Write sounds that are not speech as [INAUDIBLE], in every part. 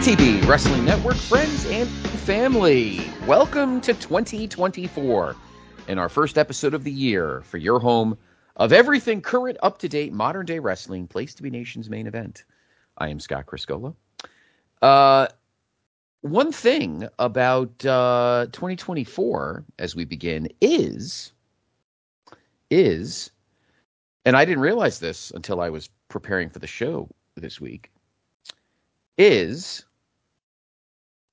Wrestling Network friends and family. Welcome to 2024 and our first episode of the year for your home of everything current, up to date, modern day wrestling, place to be nation's main event. I am Scott Criscuolo. Uh, one thing about uh, 2024 as we begin is is and I didn't realize this until I was preparing for the show this week is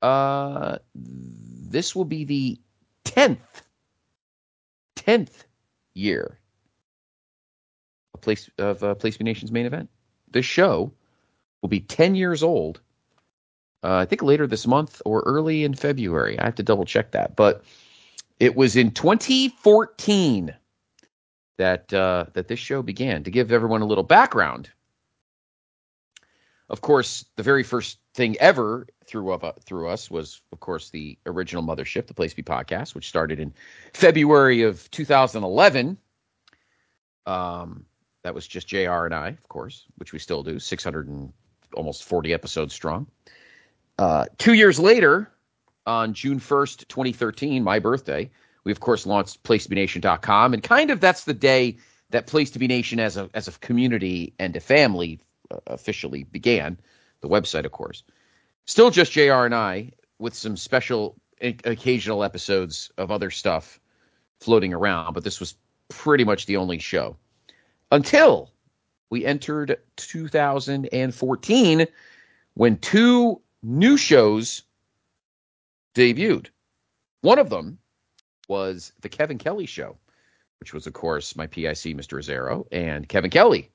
uh this will be the 10th 10th year of place of uh, place nation's main event. This show will be 10 years old uh, i think later this month or early in february. I have to double check that. But it was in 2014 that uh, that this show began. To give everyone a little background of course, the very first thing ever through uh, through us was, of course, the original mothership, the Place to Be podcast, which started in February of 2011. Um, that was just Jr. and I, of course, which we still do, 600 and almost 40 episodes strong. Uh, two years later, on June 1st, 2013, my birthday, we of course launched PlaceToBeNation.com, and kind of that's the day that Place to Be Nation as a as a community and a family officially began, the website, of course. Still just JR and I with some special occasional episodes of other stuff floating around, but this was pretty much the only show until we entered 2014 when two new shows debuted. One of them was the Kevin Kelly show, which was, of course, my PIC, Mr. Azero, and Kevin Kelly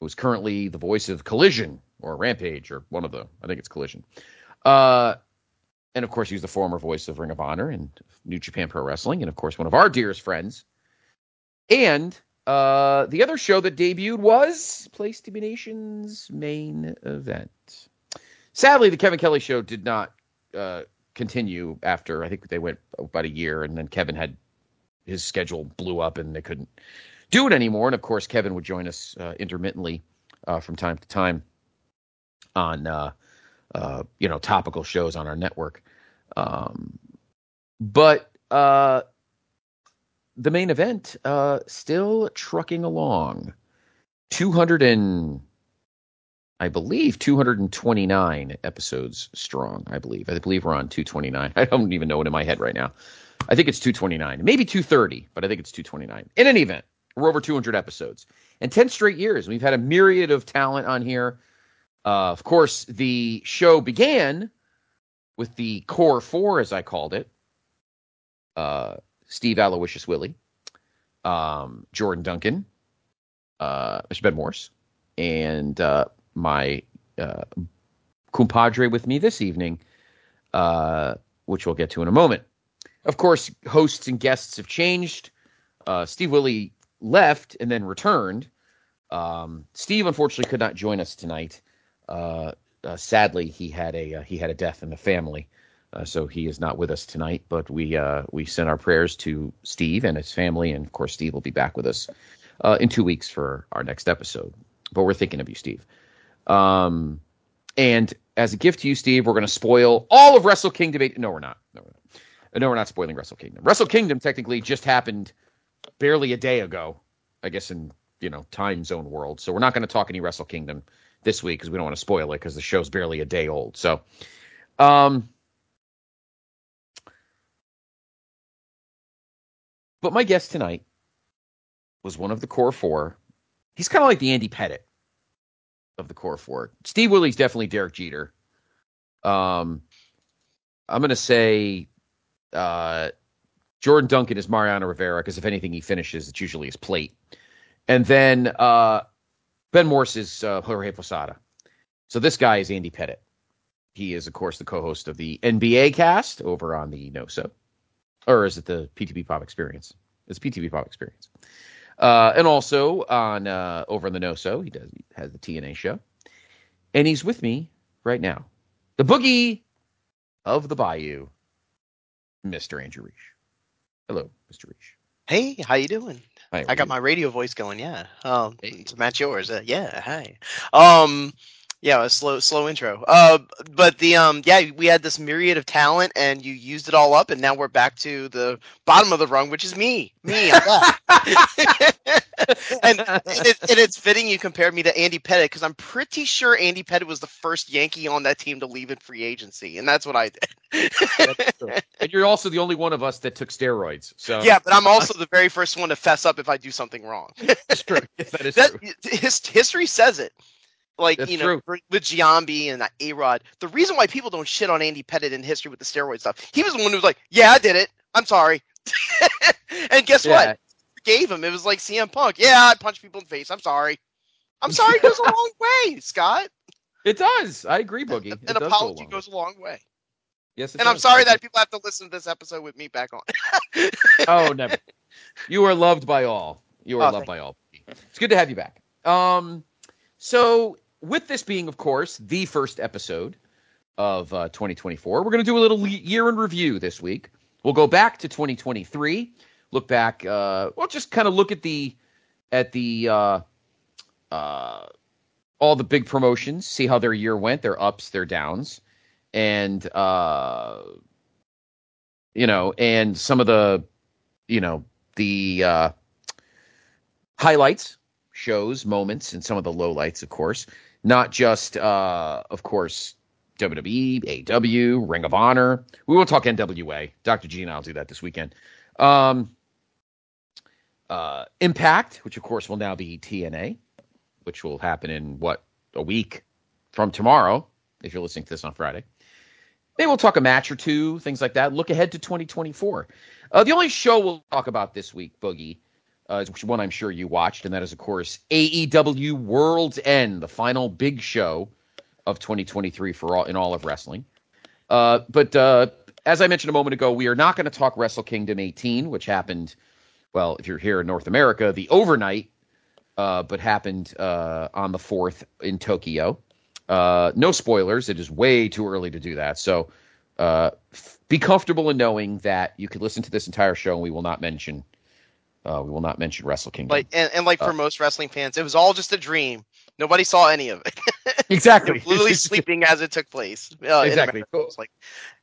who's currently the voice of Collision or Rampage or one of the, I think it's Collision. Uh, and of course, he's the former voice of Ring of Honor and New Japan Pro Wrestling, and of course, one of our dearest friends. And uh, the other show that debuted was Place to Be Nation's main event. Sadly, the Kevin Kelly show did not uh, continue after I think they went about a year, and then Kevin had his schedule blew up and they couldn't do it anymore. And of course, Kevin would join us uh, intermittently uh, from time to time on uh, uh you know topical shows on our network. Um, but uh, the main event uh, still trucking along, two hundred and I believe 229 episodes strong. I believe. I believe we're on 229. [LAUGHS] I don't even know it in my head right now. I think it's 229, maybe 230, but I think it's 229. In any event, we're over 200 episodes and 10 straight years. We've had a myriad of talent on here. Uh, of course, the show began with the core four, as I called it uh, Steve Aloysius Willie, um, Jordan Duncan, uh, Mr. Ben Morse, and uh, my uh, compadre with me this evening, uh, which we'll get to in a moment. Of course, hosts and guests have changed. Uh, Steve Willie left and then returned. Um, Steve unfortunately could not join us tonight. Uh, uh, sadly, he had a uh, he had a death in the family, uh, so he is not with us tonight. But we uh, we send our prayers to Steve and his family, and of course, Steve will be back with us uh, in two weeks for our next episode. But we're thinking of you, Steve. Um, and as a gift to you, Steve, we're going to spoil all of Wrestle Kingdom. No, we're not. No, we're not. No, we're not spoiling Wrestle Kingdom. Wrestle Kingdom technically just happened barely a day ago, I guess in you know time zone world. So we're not going to talk any Wrestle Kingdom this week because we don't want to spoil it because the show's barely a day old. So, um, but my guest tonight was one of the core four. He's kind of like the Andy Pettitte of the core four. Steve Willie's definitely Derek Jeter. Um, I'm going to say uh, Jordan Duncan is Mariano Rivera because if anything he finishes, it's usually his plate. And then uh, Ben Morse is uh, Jorge Posada. So this guy is Andy Pettitte. he is, of course, the co-host of the NBA cast over on the NoSo, or is it the PTB Pop Experience? It's PTB Pop Experience, uh, and also on uh, over on the NoSo, he does has the TNA show, and he's with me right now, the boogie of the Bayou, Mr. Andrew Riche. Hello, Mr. Riche. Hey, how you doing? Hi, I got you? my radio voice going. Yeah. Um, Hey. to match yours. Uh, yeah. Hi. Um, yeah, a slow, slow intro. Uh, but the um, yeah, we had this myriad of talent, and you used it all up, and now we're back to the bottom of the rung, which is me. Me. I'm back. [LAUGHS] and, and, it, and it's fitting you compared me to Andy Pettitte because I'm pretty sure Andy Pettitte was the first Yankee on that team to leave in free agency, and that's what I did. That's true. and you're also the only one of us that took steroids. So yeah, but I'm also the very first one to fess up if I do something wrong. that's true. [LAUGHS] That is that true. his, history says it. Like That's you know, true. with Giambi and A Rod, the reason why people don't shit on Andy Pettitte in history with the steroid stuff, he was the one who was like, "Yeah, I did it. I'm sorry." [LAUGHS] and guess Yeah. what? Gave him. It was like CM Punk. Yeah, I punch people in the face. I'm sorry. I'm sorry it goes a [LAUGHS] long way, Scott. It does. I agree, Boogie. An does go apology long goes a long way. Yes, it And I'm sorry that people have to listen to this episode with me back on. [LAUGHS] Oh, never. You are loved by all. You are Oh, loved by all. It's good to have you back. Um, so with this being, of course, the first episode of uh, 2024, we're going to do a little year in review this week. We'll go back to 2023, look back. Uh, we'll just kind of look at the at the uh, uh, all the big promotions, see how their year went, their ups, their downs, and uh, you know, and some of the you know the uh, highlights, shows, moments, and some of the lowlights, of course. Not just, uh, of course, WWE, AEW, Ring of Honor. We will talk NWA. Dr. G and I'll do that this weekend. Um, uh, Impact, which of course will now be TNA, which will happen in what a week from tomorrow. If you're listening to this on Friday, maybe we'll talk a match or two, things like that. Look ahead to 2024. Uh, the only show we'll talk about this week, Boogie, uh, is one I'm sure you watched, and that is, of course, AEW World's End, the final big show of 2023 for all in all of wrestling. Uh, but uh, as I mentioned a moment ago, we are not going to talk Wrestle Kingdom 18, which happened, well, if you're here in North America, the overnight, uh, but happened uh, on the 4th in Tokyo. Uh, no spoilers. It is way too early to do that. So f- be comfortable in knowing that you could listen to this entire show and we will not mention uh, we will not mention Wrestle Kingdom. Like and, and like for Uh, most wrestling fans, it was all just a dream. Nobody saw any of it. [LAUGHS] exactly. Literally [LAUGHS] sleeping as it took place. Uh, Exactly. Like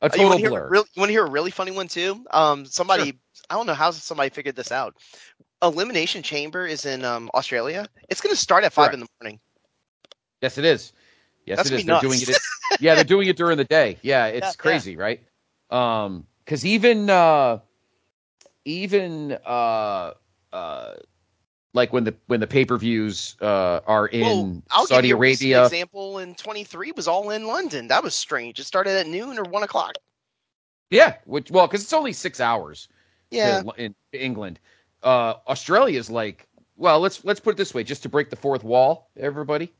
a Uh, you total hear blur. a really, you want to hear a really funny one too? Um, somebody I don't know how somebody figured this out. Elimination Chamber is in um, Australia. It's going to start at five Correct. in the morning. Yes, it is. Yes, That's it is. They're doing it. [LAUGHS] yeah, they're doing it during the day. Yeah, it's Yeah, yeah. crazy, right? Um, because even uh, even uh, uh, like when the when the pay per views uh are in well, I'll Saudi give you a Arabia, example in 23 was all in London. That was strange. It started at noon or one o'clock. yeah, which well, because it's only six hours. Yeah. Lo- in England. Uh, Australia is like, well, let's let's put it this way, just to break the fourth wall, everybody.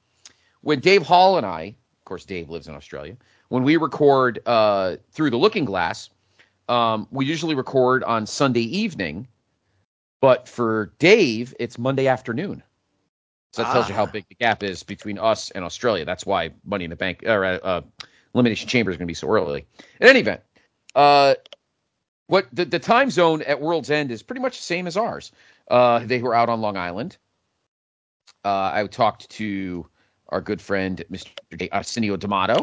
When Dave Hall and I, of course, Dave lives in Australia. When we record uh, through the Looking Glass, um, we usually record on Sunday evening, but for Dave, it's Monday afternoon. So that tells you Ah. how big the gap is between us and Australia. That's why Money in the Bank or uh, uh, Elimination Chamber is going to be so early. In any event, uh, what the, the time zone at World's End is pretty much the same as ours. Uh, they were out on Long Island. Uh, I talked to our good friend Mr. Arsenio D'Amato,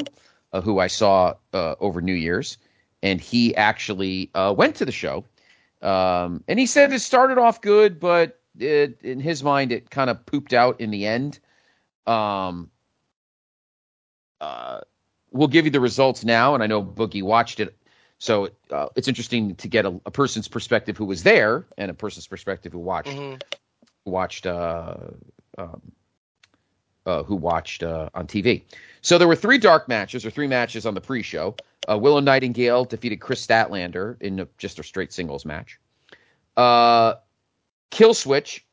uh, who I saw uh, over New Year's, and he actually uh, went to the show. Um, and he said it started off good, but it, in his mind, it kind of pooped out in the end. Um, uh, we'll give you the results now, and I know Boogie watched it so uh, it's interesting to get a, a person's perspective who was there and a person's perspective who watched Mhm. watched uh, um, uh, who watched uh, on TV. So there were three dark matches or three matches on the pre-show. Uh, Willow Nightingale defeated Kris Statlander in a, just a straight singles match. Uh, Kill Switch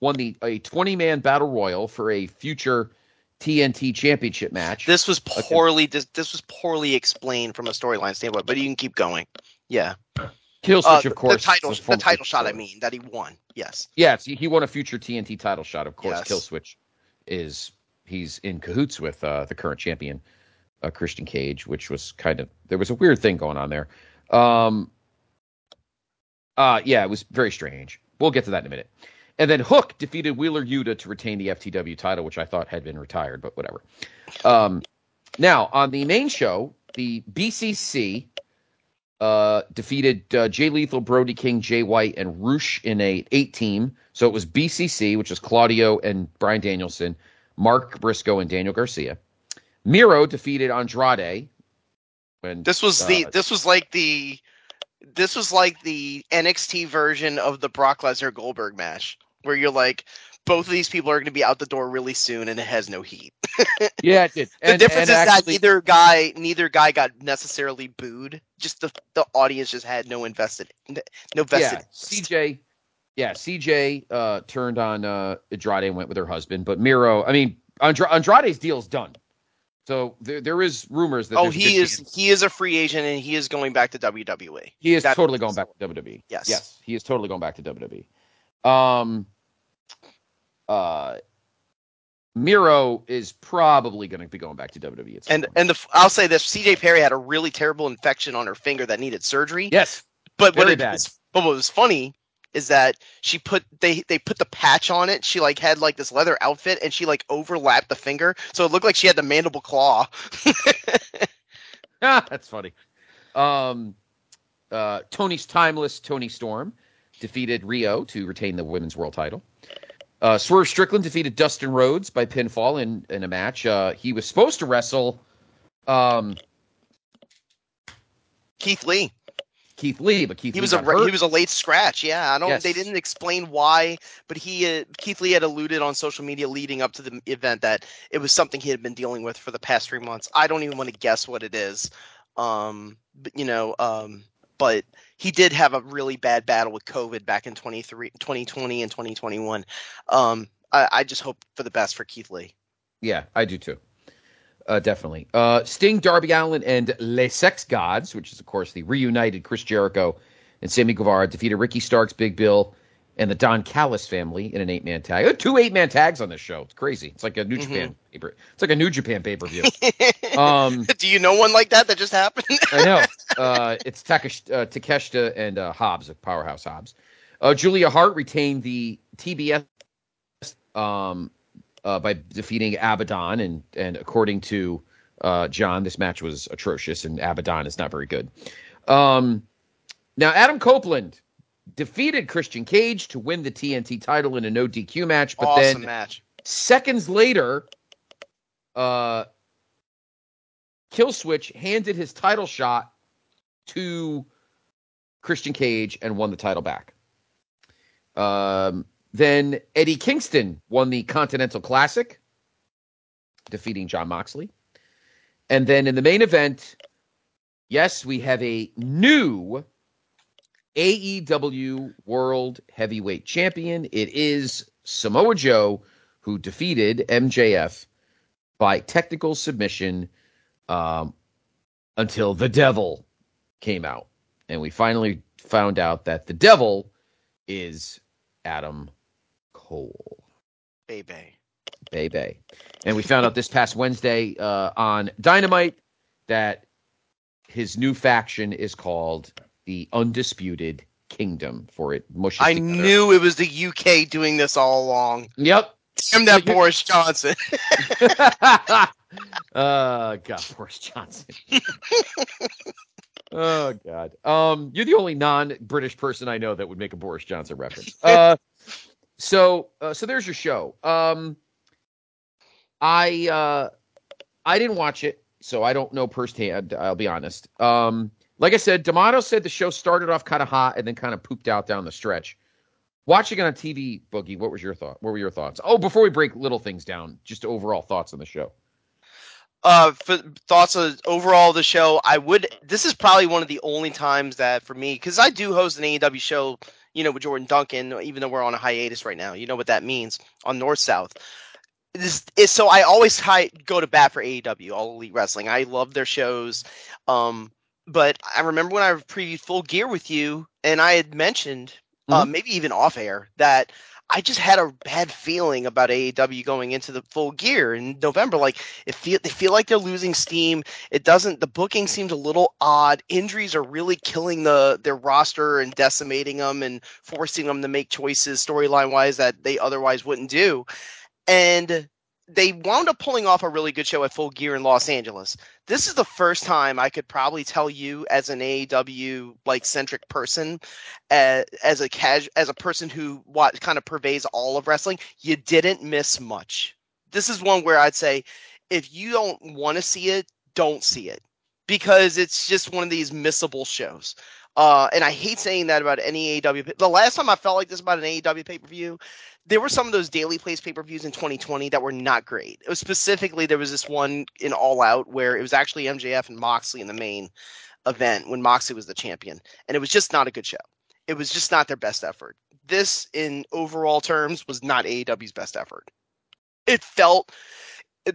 won the a 20 man battle royal for a future TNT Championship match. This was poorly this, this was poorly explained from a storyline standpoint, but you can keep going. Yeah. Kill Uh, switch, of course. the title the title shot I mean that he won. Yes. Yes, he he won a future TNT title shot. Of course, Yes. Kill Switch is he's in cahoots with uh, the current champion, uh, Christian Cage, which was kind of there was a weird thing going on there. Um, uh, yeah, it was very strange. We'll get to that in a minute. And then Hook defeated Wheeler Yuta to retain the FTW title, which I thought had been retired, but whatever. Um, now on the main show, the BCC uh, defeated uh, Jay Lethal, Brody King, Jay White, and Rush in a eight team. So it was BCC, which is Claudio and Bryan Danielson, Mark Briscoe, and Daniel Garcia. Miro defeated Andrade. When This was the uh, this was like the this was like the NXT version of the Brock Lesnar Goldberg match, where you're like, both of these people are going to be out the door really soon, and it has no heat. [LAUGHS] yeah, it did. The And- difference and is actually- that neither guy neither guy got necessarily booed. Just the the audience just had no invested no vested. yeah, CJ, yeah, CJ uh, turned on uh, Andrade and went with her husband, but Miro, I mean, Andra- Andrade's deal's done. So there, there is rumors that Oh, he is chance- he is a free agent and he is going back to. WWE. He is That- totally going back to WWE. Yes. Yes, he is totally going back to WWE. Um, uh, Miro is probably going to be going back to WWE. And point. and the I'll say this: C.J. Perry had a really terrible infection on her finger that needed surgery. yes, but what very it bad. but what was funny is that she put they they put the patch on it. She like had like this leather outfit and she like overlapped the finger, so it looked like she had the mandible claw. [LAUGHS] Ah, that's funny. Um, uh, Tony's timeless Toni Storm defeated Riho to retain the women's world title. Uh, Swerve Strickland defeated Dustin Rhodes by pinfall in, in a match. Uh, he was supposed to wrestle um, Keith Lee. Keith Lee, but Keith He Lee was a hurt. he was a late scratch. Yeah, I don't. Yes. They didn't explain why, but he uh, Keith Lee had alluded on social media leading up to the event that it was something he had been dealing with for the past three months. I don't even want to guess what it is. Um, but, you know, um, but he did have a really bad battle with COVID back in 23, 2020 and 2021. Um, I, I just hope for the best for Keith Lee. Yeah, I do too. Uh, definitely. Uh, Sting, Darby Allin, and Le Sex Gods, which is, of course, the reunited Chris Jericho and Sammy Guevara, defeated Ricky Starks, Big Bill, and the Don Callis family in an eight man tag. Uh, Two eight man tags on this show. It's crazy. It's like a New Mhm. Japan paper. It's like a New Japan pay per view. [LAUGHS] um, Do you know one like that that just happened? [LAUGHS] I know. Uh, it's Takesh, uh, Takeshita and uh, Hobbs, of Powerhouse Hobbs. Uh, Julia Hart retained the TBS um, uh, by defeating Abaddon, and and according to uh, John, this match was atrocious, and Abaddon is not very good. Um, now, Adam Copeland defeated Christian Cage to win the TNT title in a no DQ match, but awesome then match. seconds later, uh, Killswitch handed his title shot to Christian Cage and won the title back. Um, then Eddie Kingston won the Continental Classic, defeating Jon Moxley. And then in the main event, yes, we have a new AEW World Heavyweight Champion. It is Samoa Joe, who defeated MJF by technical submission um, until the devil came out. And we finally found out that the devil is Adam Cole. Baby. Baby. And we found out this past Wednesday uh, on Dynamite that his new faction is called the Undisputed Kingdom for it mushes I together. knew it was the UK doing this all along. Yep. Damn that Boris Johnson. [LAUGHS] uh God, Boris Johnson. [LAUGHS] oh God. Um, you're the only non-British person I know that would make a Boris Johnson reference. Uh, so uh, so there's your show. Um, I uh, I didn't watch it, so I don't know firsthand. I'll be honest. Um, like I said, D'Amato said the show started off kind of hot and then kind of pooped out down the stretch. Watching it on TV, Boogie, what was your thought? What were your thoughts? Oh, before we break little things down, just overall thoughts on the show. uh, thoughts of overall the show, I would. This is probably one of the only times that for me, because I do host an AEW show, you know, with Jordan Duncan, even though we're on a hiatus right now. You know what that means on North South. this is so I always hi- go to bat for AEW, All Elite Wrestling. I love their shows. Um, but I remember when I previewed Full Gear with you, and I had mentioned, uh, Mm-hmm. maybe even off air, that I just had a bad feeling about AEW going into the Full Gear in November. Like it feel they feel like they're losing steam. It doesn't. The booking seems a little odd. Injuries are really killing the their roster and decimating them and forcing them to make choices storyline wise that they otherwise wouldn't do and they wound up pulling off a really good show at Full Gear in Los Angeles. This is the first time I could probably tell you, as an AEW like centric person, uh, as a cas- as a person who what kind of pervades all of wrestling, you didn't miss much. This is one where I'd say, if you don't want to see it, don't see it because it's just one of these missable shows. Uh, and I hate saying that about any AEW. The last time I felt like this about an AEW pay per view, there were some of those daily place pay per views in 2020 that were not great. It was specifically there was this one in All Out where it was actually MJF and Moxley in the main event when Moxley was the champion, and it was just not a good show. It was just not their best effort. This, in overall terms, was not AEW's best effort. It felt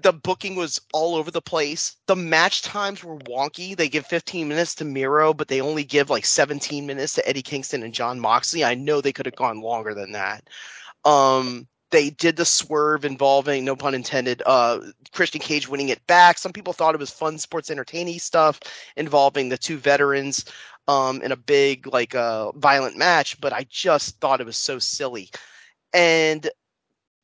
the booking was all over the place. The match times were wonky. They give 15 minutes to Miro, but they only give like 17 minutes to Eddie Kingston and Jon Moxley. I know they could have gone longer than that. Um, they did the swerve involving, no pun intended, uh, Christian Cage winning it back. Some people thought it was fun sports entertaining stuff involving the two veterans um, in a big, like, uh, violent match, but I just thought it was so silly. And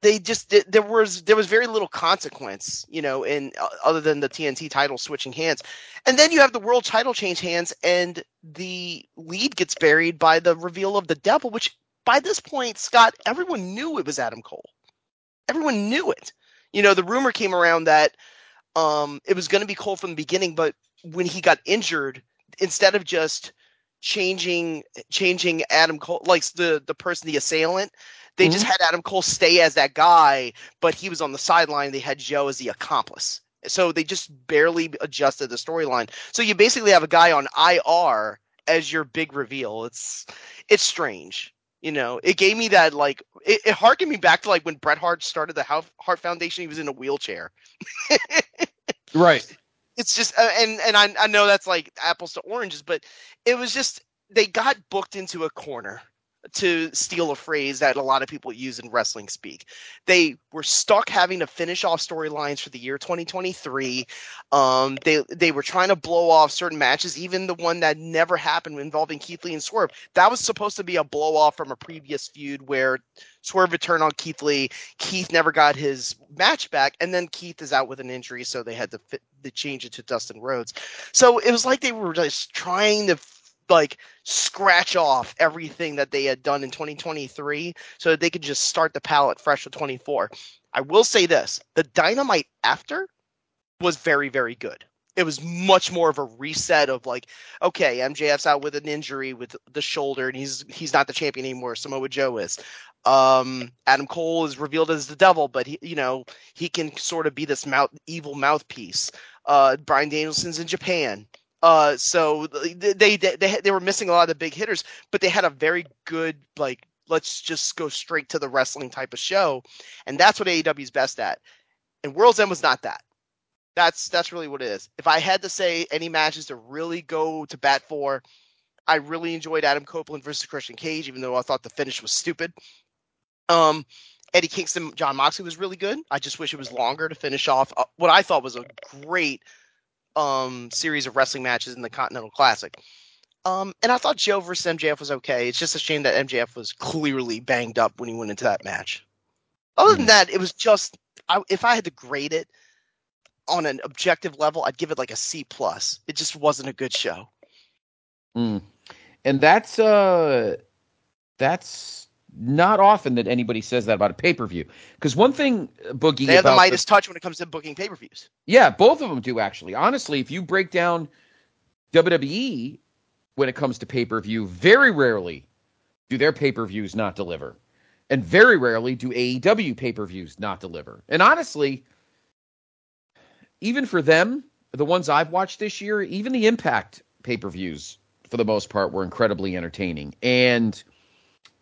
they just there was there was very little consequence, you know, in uh, other than the TNT title switching hands, and then you have the world title change hands, and the lead gets buried by the reveal of the devil, which by this point, Scott, everyone knew it was Adam Cole. Everyone knew it. You know, the rumor came around that um, it was going to be Cole from the beginning, but when he got injured, instead of just changing changing Adam Cole, like the the person, the assailant, they just mm-hmm. had Adam Cole stay as that guy, but he was on the sideline. They had Joe as the accomplice. So they just barely adjusted the storyline. So you basically have a guy on IR as your big reveal. It's it's strange. You know, it gave me that like it, it harkened me back to like when Bret Hart started the Hart Foundation. He was in a wheelchair. [LAUGHS] right. It's just uh, and and I I know that's like apples to oranges, but it was just they got booked into a corner to steal a phrase that a lot of people use in wrestling speak. They were stuck having to finish off storylines for the year 2023. Um, they they were trying to blow off certain matches, even the one that never happened involving Keith Lee and Swerve. That was supposed to be a blow off from a previous feud where Swerve returned on Keith Lee. Keith never got his match back, and then Keith is out with an injury, so they had to, fit, to change it to Dustin Rhodes. So it was like they were just trying to like scratch off everything that they had done in 2023 so that they could just start the palette fresh with 24. I will say this the Dynamite after was very, very good. It was much more of a reset of like, okay, MJF's out with an injury with the shoulder and he's he's not the champion anymore. Samoa Joe is. Um, Adam Cole is revealed as the devil, but he, you know, he can sort of be this mouth, evil mouthpiece. Uh, Bryan Danielson's in Japan. Uh, so they, they they they were missing a lot of the big hitters, but they had a very good like let's just go straight to the wrestling type of show, and that's what AEW is best at. And World's End was not that. That's that's really what it is. If I had to say any matches to really go to bat for, I really enjoyed Adam Copeland versus Christian Cage, even though I thought the finish was stupid. Um, Eddie Kingston, Jon Moxley was really good. I just wish it was longer to finish off uh, what I thought was a great um series of wrestling matches in the Continental Classic. Um, and I thought Joe versus MJF was okay. It's just a shame that MJF was clearly banged up when he went into that match. Other than that, it was just I, if I had to grade it on an objective level, I'd give it like a C plus. It just wasn't a good show. Mm. And that's uh that's not often that anybody says that about a pay per view. Because one thing, uh, Boogie, They have the Midas touch when it comes to booking pay per views. Yeah, both of them do actually. Honestly, if you break down WWE when it comes to pay per view, very rarely do their pay per views not deliver. And very rarely do AEW pay per views not deliver. And honestly, even for them, the ones I've watched this year, even the Impact pay per views, for the most part, were incredibly entertaining. And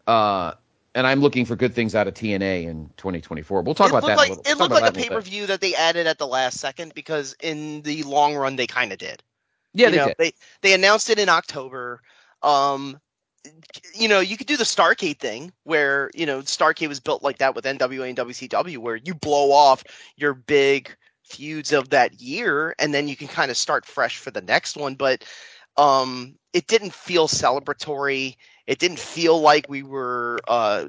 uh, and I'm looking for good things out of TNA in 2024. We'll talk it about that. like a little, it looked like a pay per view that they added at the last second because in the long run they kind of did. Yeah, You they know, did. they they announced it in October. Um, you know, you could do the Starcade thing where you know Starcade was built like that with NWA and WCW, where you blow off your big feuds of that year, and then you can kind of start fresh for the next one. But um, it didn't feel celebratory. It didn't feel like we were uh,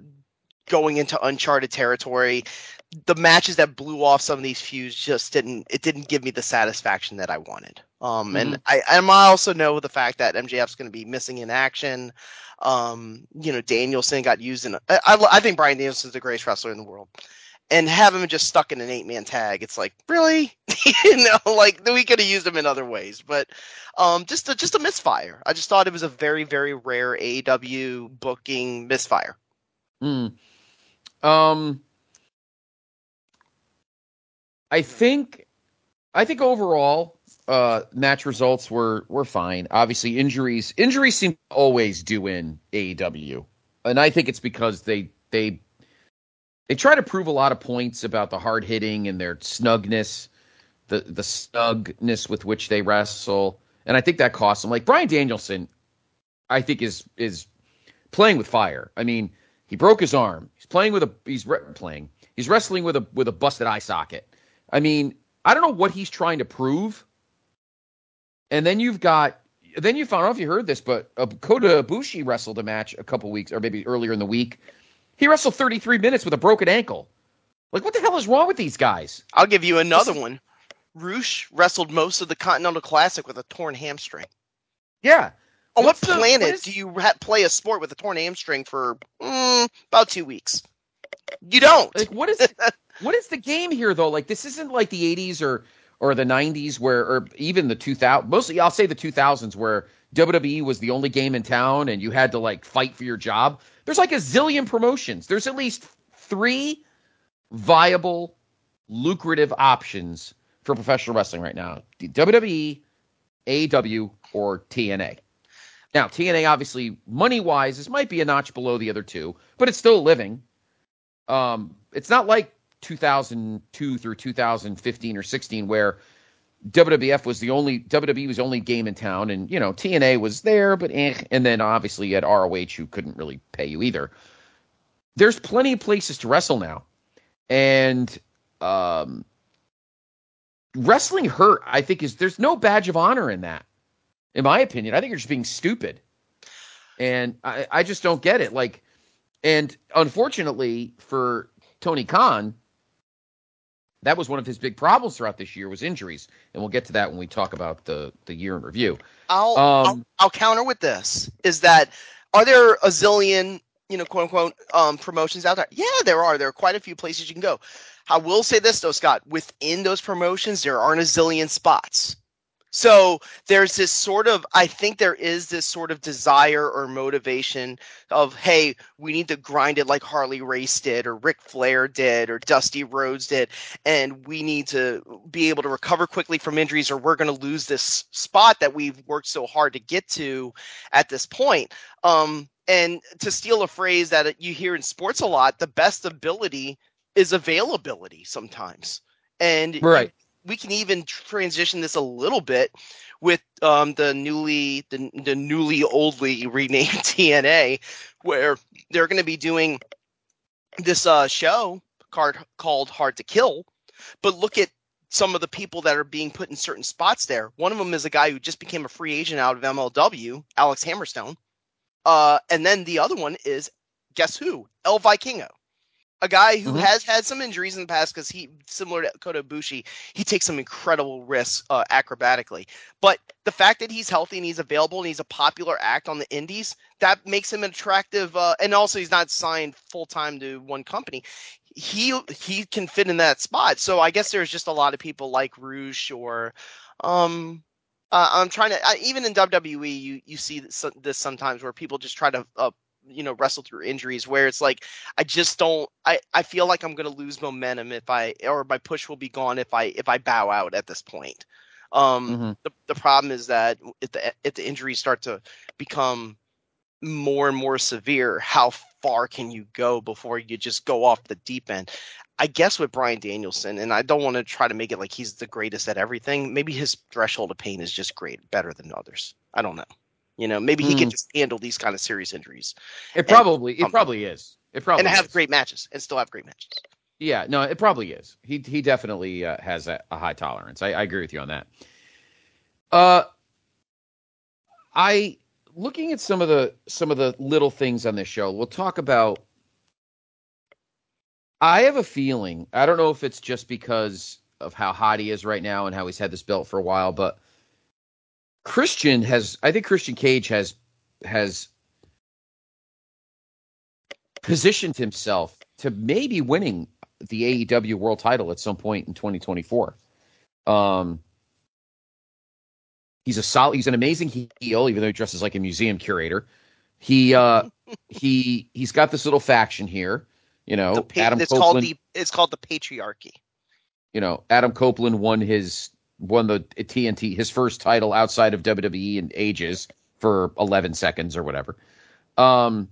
going into uncharted territory. The matches that blew off some of these feuds just didn't. It didn't give me the satisfaction that I wanted. Um, and I, and I also know the fact that MJF's going to be missing in action. Um, you know, Danielson got used in. I, I, I think Bryan Danielson's the greatest wrestler in the world. And have him just stuck in an eight man tag, it's like really, [LAUGHS] you know, like we could have used him in other ways, but um, just a, just a misfire. I just thought it was a very very rare AEW booking misfire. Mm. Um, I think, I think overall, uh, match results were were fine. Obviously, injuries injuries seem to always do in AEW, and I think it's because they they they try to prove a lot of points about the hard hitting and their snugness, the the snugness with which they wrestle, and I think that costs them. Like Bryan Danielson, I think is is playing with fire. I mean, he broke his arm. He's playing with a he's re- playing. He's wrestling with a with a busted eye socket. I mean, I don't know what he's trying to prove. And then you've got then you found know if you heard this, but Kota Ibushi wrestled a match a couple weeks or maybe earlier in the week. He wrestled 33 minutes with a broken ankle. Like what the hell is wrong with these guys? I'll give you another This one. Rush wrestled most of the Continental Classic with a torn hamstring. Yeah. On What's what the- planet what is- do you ha- play a sport with a torn hamstring for mm, about two weeks? You don't. Like what is [LAUGHS] what is the game here though? Like this isn't like the 80s or or the 90s where or even the 2000 mostly I'll say the 2000s where WWE was the only game in town and you had to like fight for your job. There's like a zillion promotions. There's at least 3 viable lucrative options for professional wrestling right now. WWE, AEW or TNA. Now, TNA obviously money-wise this might be a notch below the other two, but it's still living. Um, it's not like 2002 through 2015 or 16 where WWF was the only WWE was the only game in town, and you know TNA was there, but eh, and then obviously you had ROH who couldn't really pay you either. There's plenty of places to wrestle now, and um, wrestling hurt. I think is there's no badge of honor in that, in my opinion. I think you're just being stupid, and I, I just don't get it. Like, and unfortunately for Tony Khan, that was one of his big problems throughout this year was injuries, and we'll get to that when we talk about the the year in review. I'll, Um, I'll I'll counter with this: is that are there a zillion you know quote unquote um, promotions out there? Yeah, there are. There are quite a few places you can go. I will say this though, Scott. Within those promotions, there aren't a zillion spots. So there's this sort of, I think there is this sort of desire or motivation of, hey, we need to grind it like Harley Race did, or Ric Flair did, or Dusty Rhodes did, and we need to be able to recover quickly from injuries, or we're going to lose this spot that we've worked so hard to get to at this point. Um, and to steal a phrase that you hear in sports a lot, the best ability is availability sometimes. And Right. We can even transition this a little bit with um, the newly the, the newly oldly [LAUGHS] renamed TNA, where they're going to be doing this uh, show card called Hard to Kill. But look at some of the people that are being put in certain spots there. One of them is a guy who just became a free agent out of MLW, Alex Hammerstone. Uh, and then the other one is guess who? El Vikingo a guy who Mhm. has had some injuries in the past because he, similar to Kota Ibushi, he takes some incredible risks uh, acrobatically. But the fact that he's healthy and he's available and he's a popular act on the indies, that makes him an attractive. Uh, and also, he's not signed full time to one company. He he can fit in that spot. So I guess there's just a lot of people like Rouge or. Um, uh, I'm trying to uh, even in WWE, you you see this, this sometimes where people just try to uh, you know wrestle through injuries where it's like I just don't I, I feel like I'm gonna lose momentum if I or my push will be gone if I if I bow out at this point. Um Mhm. the, the problem is that if the if the injuries start to become more and more severe, how far can you go before you just go off the deep end? I guess with Bryan Danielson, and I don't want to try to make it like he's the greatest at everything. Maybe his threshold of pain is just great, better than others. I don't know. You know, maybe he Hmm. can just handle these kind of serious injuries It probably it um, probably is. It probably and have is. great matches and still have great matches. Yeah, no, it probably is. He he definitely uh, has a, a high tolerance. I, I agree with you on that. Uh, I looking at some of the some of the little things on this show. We'll talk about. I have a feeling. I don't know if it's just because of how hot he is right now and how he's had this belt for a while, but Christian has. I think Christian Cage has has positioned himself to maybe winning the AEW World Title at some point in 2024. Um, he's a solid. He's an amazing heel, even though he dresses like a museum curator. He uh, [LAUGHS] he he's got this little faction here. You know, pa- Adam it's Copeland. called the it's called the patriarchy. you know, Adam Copeland won his won the TNT his first title outside of WWE in ages for 11 seconds or whatever. Um,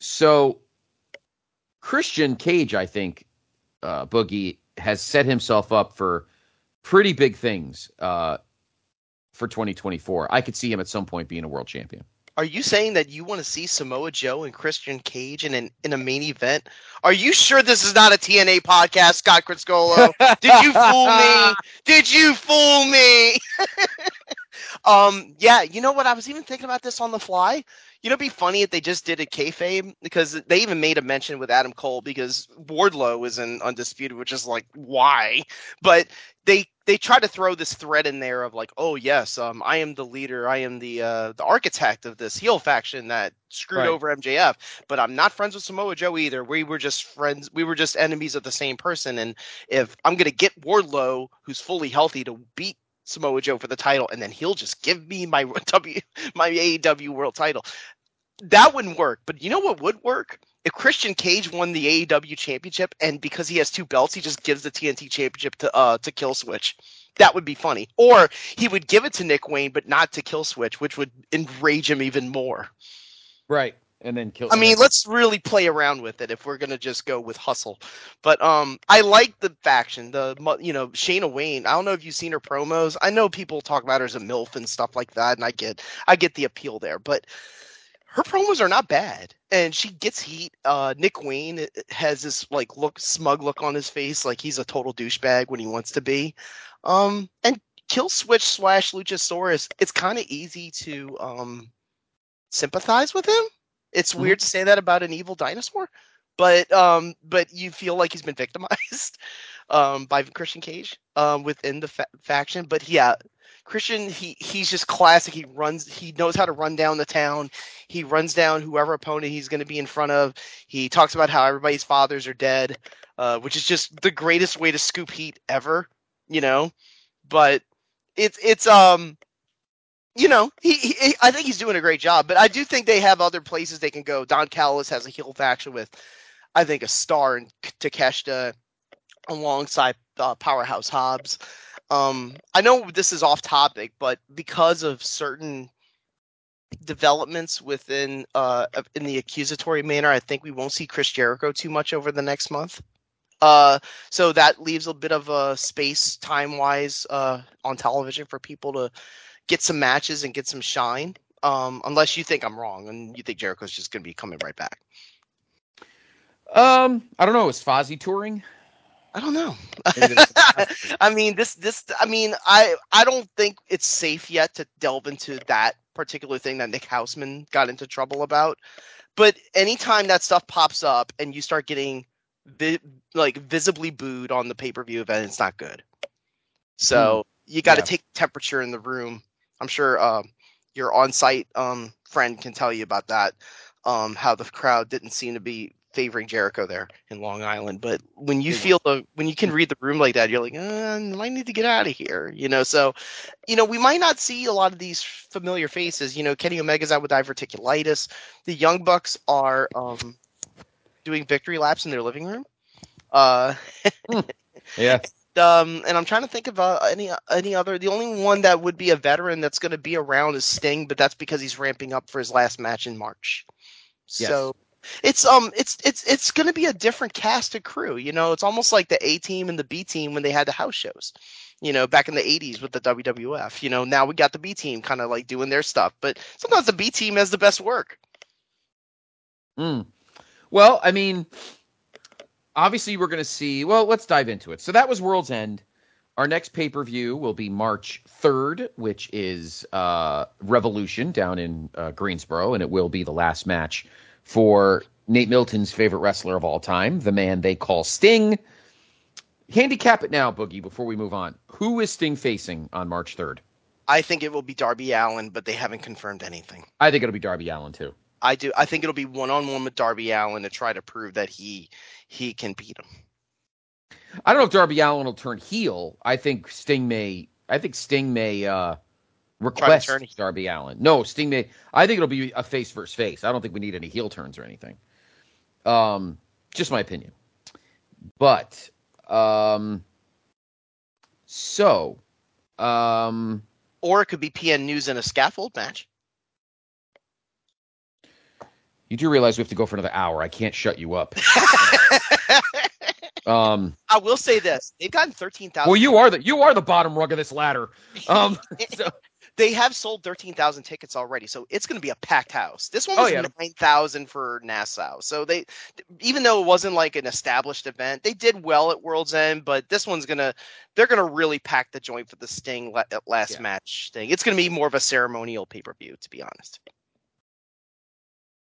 so Christian Cage, I think, uh, Boogie has set himself up for pretty big things uh, for 2024. I could see him at some point being a world champion. Are you saying that you want to see Samoa Joe and Christian Cage in an in a main event? Are you sure this is not a TNA podcast, Scott Criscuolo? [LAUGHS] Did you fool me? Did you fool me? [LAUGHS] um, yeah, you know what? I was even thinking about this on the fly. You know, it'd be funny if they just did a kayfabe because they even made a mention with Adam Cole because Wardlow is in Undisputed, which is like why, but they they try to throw this thread in there of like, oh yes, um, I am the leader, I am the uh, the architect of this heel faction that screwed Right. over MJF, but I'm not friends with Samoa Joe either. We were just friends, we were just enemies of the same person, and if I'm gonna get Wardlow, who's fully healthy, to beat Samoa Joe for the title, and then he'll just give me my [LAUGHS] W my AEW World Title. That wouldn't work. But you know what would work? If Christian Cage won the AEW Championship, and because he has two belts, he just gives the TNT Championship to uh to Killswitch. That would be funny. Or he would give it to Nick Wayne, but not to Killswitch, which would enrage him even more. Right. And then kill. I mean, let's really play around with it if we're gonna just go with hustle. But um, I like the faction. The you know Shayna Wayne. I don't know if you've seen her promos. I know people talk about her as a milf and stuff like that, and I get I get the appeal there. But her promos are not bad, and she gets heat. Uh, Nick Wayne uh, has this like look smug look on his face, like he's a total douchebag when he wants to be. Um, and Kill Switch slash Luchasaurus. It's kind of easy to um sympathize with him. It's Mhm. weird to say that about an evil dinosaur, but um, but you feel like he's been [LAUGHS] victimized um by Christian Cage um within the fa- faction. But yeah, Christian he he's just classic. He runs. He knows how to run down the town. He runs down whoever opponent he's going to be in front of. He talks about how everybody's fathers are dead, uh, which is just the greatest way to scoop heat ever. You know, but it's it's um you know, he, he I think he's doing a great job, but I do think they have other places they can go. Don Callis has a heel faction with, I think, a star in Takeshita alongside uh, Powerhouse Hobbs. Um, I know this is off topic, but because of certain developments within uh in the accusatory manner, I think we won't see Chris Jericho too much over the next month. Uh, so that leaves a bit of a space time wise uh on television for people to get some matches and get some shine. Um, unless you think I'm wrong and you think Jericho's just going to be coming right back. Um, I don't know. Is Fozzy touring? I don't know. [LAUGHS] I mean, this, this, I mean, I, I don't think it's safe yet to delve into that particular thing that Nick Houseman got into trouble about. But anytime that stuff pops up and you start getting vi- like visibly booed on the pay per view event, it's not good. So you got to Yeah. take temperature in the room. I'm sure um, your on site um, friend can tell you about that. Um, how the crowd didn't seem to be favoring Jericho there in Long Island. But when you feel the when you can read the room like that, you're like, uh, I might need to get out of here. You know, so you know we might not see a lot of these familiar faces. You know, Kenny Omega's out with diverticulitis. The Young Bucks are um, doing victory laps in their living room. Uh, [LAUGHS] yeah. Um, and I'm trying to think of uh, any any other. The only one that would be a veteran that's going to be around is Sting, but that's because he's ramping up for his last match in March. Yes. So it's um it's it's it's going to be a different cast of crew. You know, it's almost like the A team and the B team when they had the house shows. You know, back in the '80s with the WWF. You know, now we got the B team kind of like doing their stuff, but sometimes the B team has the best work. Mm. Well, I mean, obviously we're going to see. Well, let's dive into it. So that was World's End. Our next pay per view will be March 3rd, which is uh, Revolution down in uh, Greensboro, and it will be the last match for Nate Milton's favorite wrestler of all time, the man they call Sting. Handicap it now, Boogie, before we move on. Who is Sting facing on March 3rd? I think it will be Darby Allin, but they haven't confirmed anything. I think it'll be Darby Allin, too. I do. I think it'll be one on one with Darby Allin to try to prove that he he can beat him. I don't know if Darby Allin will turn heel. I think Sting may. I think Sting may uh, request Darby Allin. No, Sting may. I think it'll be a face versus face. I don't think we need any heel turns or anything. Um, just my opinion. But um, so um, Or it could be PN News in a scaffold match. you do realize we have to go for another hour. I can't shut you up. [LAUGHS] [LAUGHS] Um, I will say this: they've gotten thirteen thousand. well, you are the you are the bottom rung of this ladder. Um, [LAUGHS] so, they have sold thirteen thousand tickets already, so it's going to be a packed house. This one was yeah. nine thousand for Nassau, so they, even though it wasn't like an established event, they did well at World's End. But this one's gonna, they're gonna really pack the joint for the Sting last Yeah. match thing. It's gonna be more of a ceremonial pay per view, to be honest.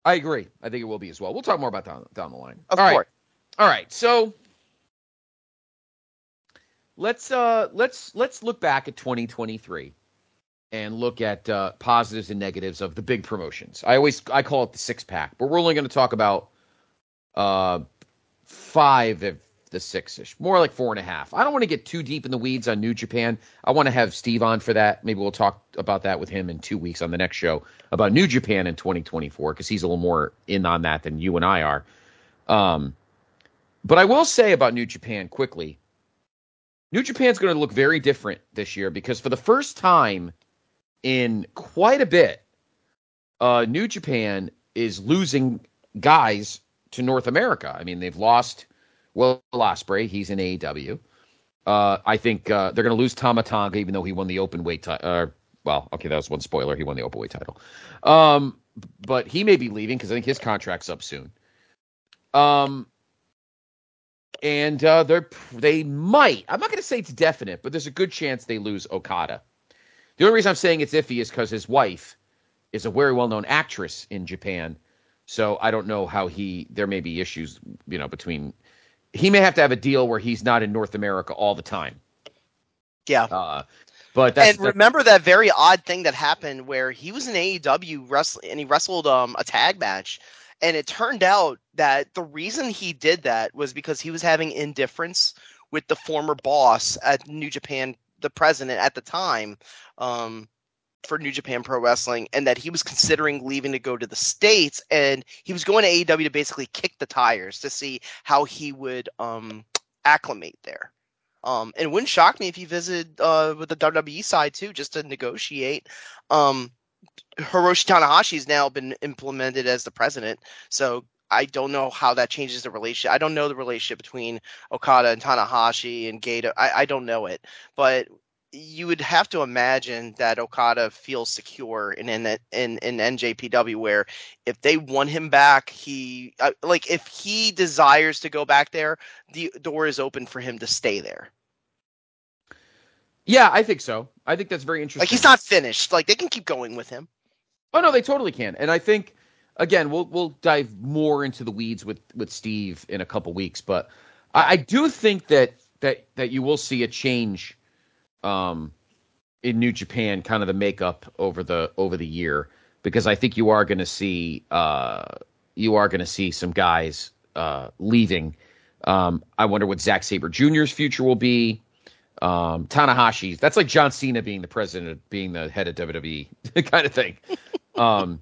I agree. I think it will be as well. We'll talk more about that down, down the line. Of All right. course. All right. So let's uh let's let's look back at 2023 and look at uh, positives and negatives of the big promotions. I always I call it the six pack, but we're only going to talk about uh five of the six ish, more like four and a half. I don't want to get too deep in the weeds on New Japan. I want to have Steve on for that. Maybe we'll talk about that with him in two weeks on the next show about New Japan in 2024 because he's a little more in on that than you and I are. Um, but I will say about New Japan quickly. New Japan's going to look very different this year because for the first time in quite a bit, uh, New Japan is losing guys to North America. I mean, they've lost Will Ospreay. He's in AEW. Uh, I think uh, they're going to lose Tama Tonga, even though he won the open weight title. Uh, well, okay, that was one spoiler. He won the open weight title. Um, but he may be leaving because I think his contract's up soon. Um, and uh, they're they might. I'm not going to say it's definite, but there's a good chance they lose Okada. The only reason I'm saying it's iffy is because his wife is a very well-known actress in Japan. So I don't know how he. There may be issues, you know, between. He may have to have a deal where he's not in North America all the time. Yeah. Uh, but that's, and remember that very odd thing that happened where he was in AEW wrestling and he wrestled um, a tag match, and it turned out that the reason he did that was because he was having indifference with the former boss at New Japan, the president at the time, um, for New Japan Pro Wrestling, and that he was considering leaving to go to the states, and he was going to AEW to basically kick the tires to see how he would um, acclimate there. Um, and it wouldn't shock me if he visited uh, with the WWE side too, just to negotiate. Um, Hiroshi has now been implemented as the president, so I don't know how that changes the relationship. I don't know the relationship between Okada and Tanahashi and Gedo. I, I don't know it, but you would have to imagine that Okada feels secure in in in, in NJPW, where if they want him back, he uh, like if he desires to go back there, the door is open for him to stay there. yeah, I think so. I think that's very interesting. Like he's not finished. Like they can keep going with him. Oh no, they totally can. And I think again, we'll we'll dive more into the weeds with with Steve in a couple weeks, but I, I do think that that that you will see a change um in New Japan, kind of the makeup over the over the year, because I think you are going to see uh you are going to see some guys uh leaving. Um, I wonder what Zack Sabre Jr.'s future will be. Um, Tanahashi's that's like John Cena being the president, being the head of WWE [LAUGHS] kind of thing. Um,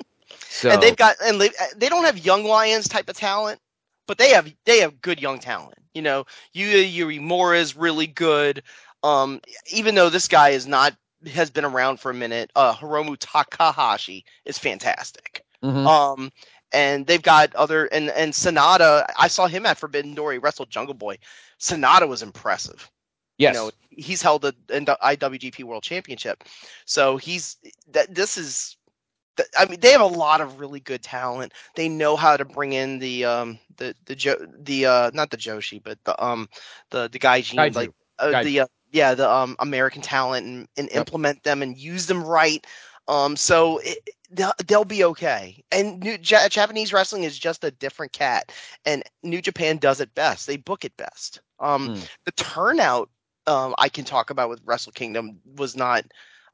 so And they've got and they, they don't have young lions type of talent. but they have they have good young talent. You know, Yuya Uemura is really good. Um, even though this guy is not has been around for a minute, uh, Hiromu Takahashi is fantastic. Mhm. Um, and they've got other and and Sanada. I saw him at Forbidden Door. He wrestled Jungle Boy. Sanada was impressive. yes. You know, he's held the IWGP World Championship, so he's that. This is, I mean, they have a lot of really good talent. They know how to bring in the um the the jo- the uh not the Joshi, but the um the the Gaijin Gaiju. like uh, Gaiju. the uh, yeah the um American talent and, and Yep. implement them and use them right. Um, so it, they'll, they'll be okay. And New, ja- Japanese wrestling is just a different cat, and New Japan does it best. They book it best. Um, Mm. the turnout um, I can talk about with Wrestle Kingdom was not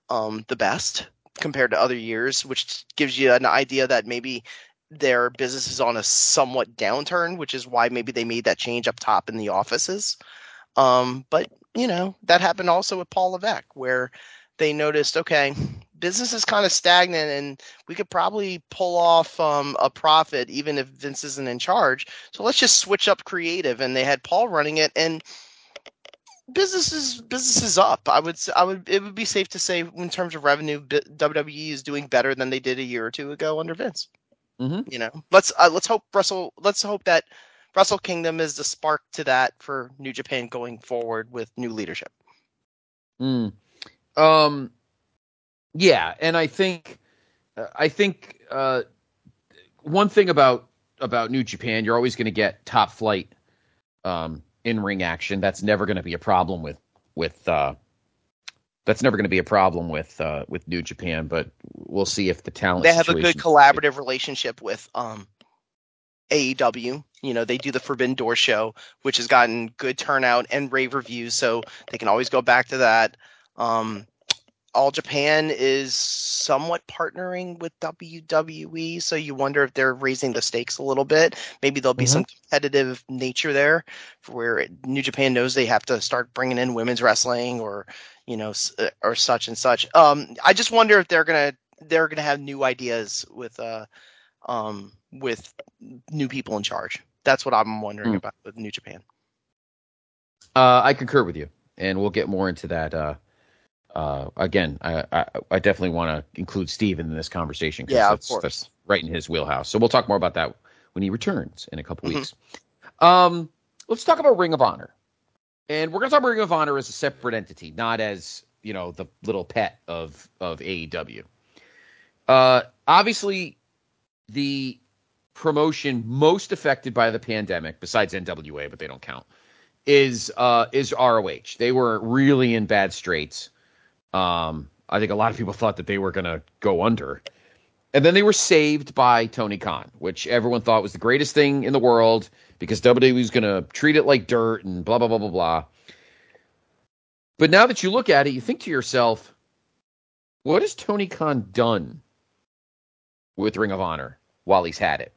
um, the best compared to other years, which gives you an idea that maybe their business is on a somewhat downturn, which is why maybe they made that change up top in the offices. Um, but you know that happened also with Paul Levesque, where they noticed, okay, business is kind of stagnant, and we could probably pull off um, a profit even if Vince isn't in charge. So let's just switch up creative, and they had Paul running it, and business is business is up. I would I would it would be safe to say in terms of revenue, WWE is doing better than they did a year or two ago under Vince. Mhm. You know, let's uh, let's hope Russell let's hope that Wrestle Kingdom is the spark to that for New Japan going forward with new leadership. Mm. Um, yeah, and I think, uh, I think uh, one thing about about New Japan, you're always going to get top flight um, in ring action. That's never going to be a problem with with. Uh, that's never going to be a problem with uh, with New Japan, but we'll see if the talent. They have a good collaborative relationship with um AEW. You know, they do the Forbidden Door show, which has gotten good turnout and rave reviews, so they can always go back to that. Um, All Japan is somewhat partnering with WWE, so you wonder if they're raising the stakes a little bit. Maybe there'll be some competitive nature there, where New Japan knows they have to start bringing in women's wrestling or you know uh, or such and such. Um, I just wonder if they're gonna they're gonna have new ideas with uh um with new people in charge. That's what I'm wondering Hmm. about with New Japan. Uh, I concur with you, and we'll get more into that. Uh, uh, again, I, I, I definitely want to include Steve in this conversation. 'cause Yeah, that's, that's right in his wheelhouse. So we'll talk more about that when he returns in a couple Mhm. weeks. Um, let's talk about Ring of Honor, and we're going to talk about Ring of Honor as a separate entity, not as you know the little pet of of AEW. Uh, obviously, the promotion most affected by the pandemic, besides NWA, but they don't count, is uh is ROH. They were really in bad straits. Um, I think a lot of people thought that they were gonna go under. And then they were saved by Tony Khan, which everyone thought was the greatest thing in the world because WWE was gonna treat it like dirt and blah blah blah blah blah. But now that you look at it, you think to yourself, what has Tony Khan done with Ring of Honor while he's had it?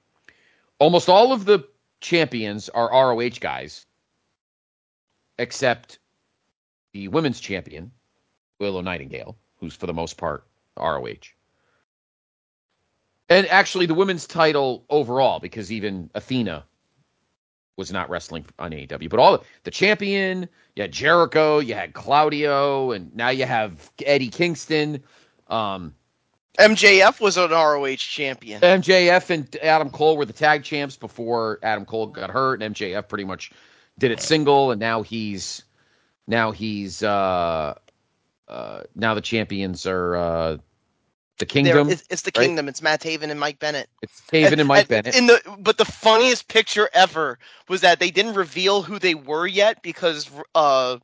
Almost all of the champions are ROH guys, except the women's champion, Willow Nightingale, who's for the most part ROH. And actually, the women's title overall, because even Athena was not wrestling on AEW. But all the champion, you had Jericho, you had Claudio, and now you have Eddie Kingston. Um, MJF was an ROH champion. MJF and Adam Cole were the tag champs before Adam Cole got hurt, and MJF pretty much did it single, and now he's now he's uh uh now the champions are uh the Kingdom. it's, it's the right? Kingdom. It's Matt Taven and Mike Bennett. it's Taven and Mike Bennett. In the but the funniest picture ever was that they didn't reveal who they were yet because uh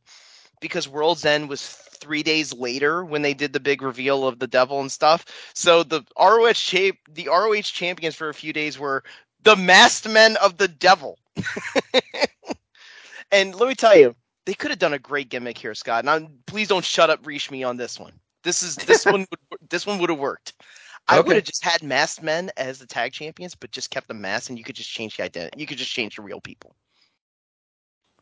because World's End was three days later when they did the big reveal of the devil and stuff. So the ROH cha- the ROH champions for a few days were the masked men of the devil. [LAUGHS] and let me tell you, they could have done a great gimmick here, Scott. And I'm, please don't shut up, reach me on this one. This is this one. Would, [LAUGHS] this one would have worked. I Okay. would have just had masked men as the tag champions, but just kept the mask, and you could just change the identity. You could just change the real people.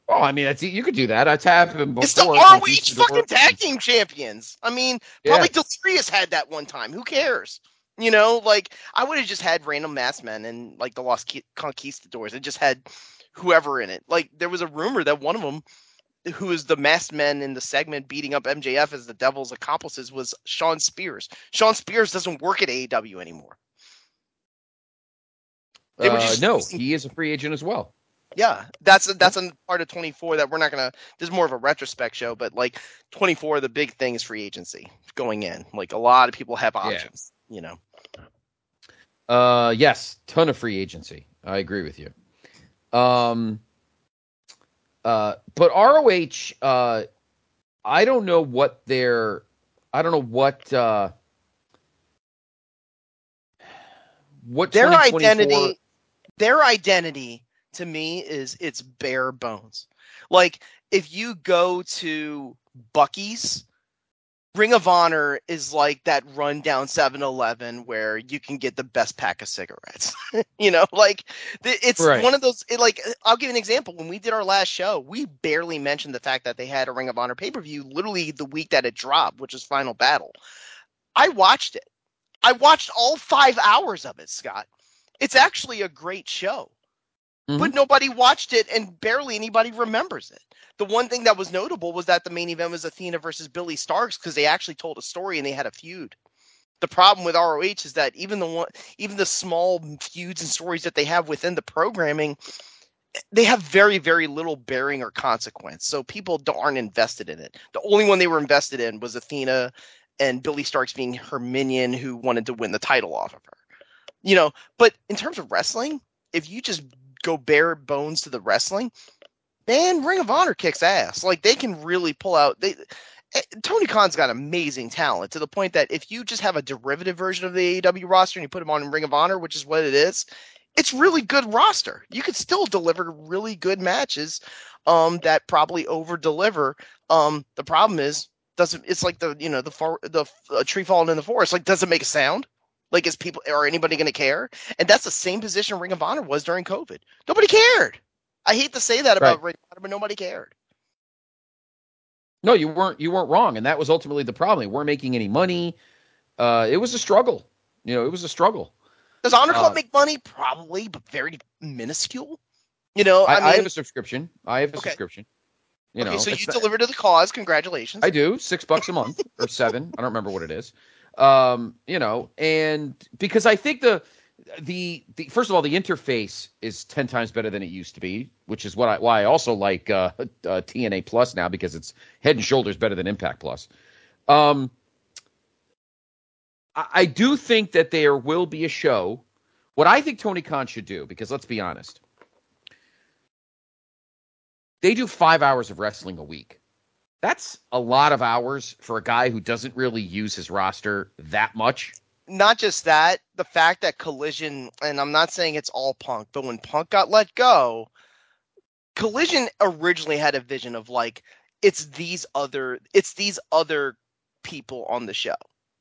oh, I mean, you could do that. That's happened before. it's the ROH fucking tag team champions. I mean, Yeah. probably Delirious had that one time. Who cares? You know, like I would have just had random masked men and like the Los Conquistadores and just had whoever in it. Like there was a rumor that one of them, who is the masked men in the segment beating up MJF as the Devil's accomplices, was Shawn Spears. Shawn Spears doesn't work at AEW anymore. Were just, uh, no, [LAUGHS] he is a free agent as well. Yeah, that's a, that's a part of 24 that we're not gonna. This is more of a retrospect show, but like 24, the big thing is free agency going in. Like a lot of people have options, yeah. you know. Uh, yes, ton of free agency. I agree with you. Um, uh, but ROH, uh, I don't know what their, I don't know what, uh, what their identity, their identity to me is it's bare bones. Like if you go to Buc-ee's, Ring of Honor is like that rundown 7-Eleven where you can get the best pack of cigarettes. [LAUGHS] you know, like it's right. one of those. It, like I'll give you an example. When we did our last show, we barely mentioned the fact that they had a Ring of Honor pay per view literally the week that it dropped, which is Final Battle. I watched it. I watched all five hours of it, Scott. It's actually a great show. Mm-hmm. But nobody watched it and barely anybody remembers it. The one thing that was notable was that the main event was Athena versus Billie Starkz because they actually told a story and they had a feud. The problem with ROH is that even the one, even the small feuds and stories that they have within the programming, they have very very little bearing or consequence. So people aren't invested in it. The only one they were invested in was Athena and Billie Starkz being her minion who wanted to win the title off of her. You know, but in terms of wrestling, if you just go bare bones to the wrestling, man, Ring of Honor kicks ass. Like they can really pull out they eh, Tony Khan's got amazing talent to the point that if you just have a derivative version of the AEW roster and you put him on in Ring of Honor, which is what it is, it's really good roster. You could still deliver really good matches um, that probably over deliver. Um, the problem is doesn't it's like the you know the far, the uh, tree falling in the forest like doesn't make a sound like, is people or anybody going to care? And that's the same position Ring of Honor was during COVID. Nobody cared. I hate to say that about right. Ring of Honor, but nobody cared. No, you weren't. You weren't wrong, and that was ultimately the problem. They weren't making any money. Uh, it was a struggle. You know, it was a struggle. Does Honor Club uh, make money? Probably, but very minuscule. You know, I, I, mean, I have a subscription. I have a okay. subscription. You okay, know, so you deliver to the cause. Congratulations. I do. Six bucks a month or seven. I don't remember what it is. Um, you know, and because I think the the the first of all, the interface is ten times better than it used to be, which is what I why I also like uh, [LAUGHS] uh, TNA Plus now because it's head and shoulders better than Impact Plus. Um, I, I do think that there will be a show. What I think Tony Khan should do, because let's be honest, they do five hours of wrestling a week. That's a lot of hours for a guy who doesn't really use his roster that much. Not just that, the fact that Collision, and I'm not saying it's all Punk, but when Punk got let go, Collision originally had a vision of like it's these other it's these other people on the show.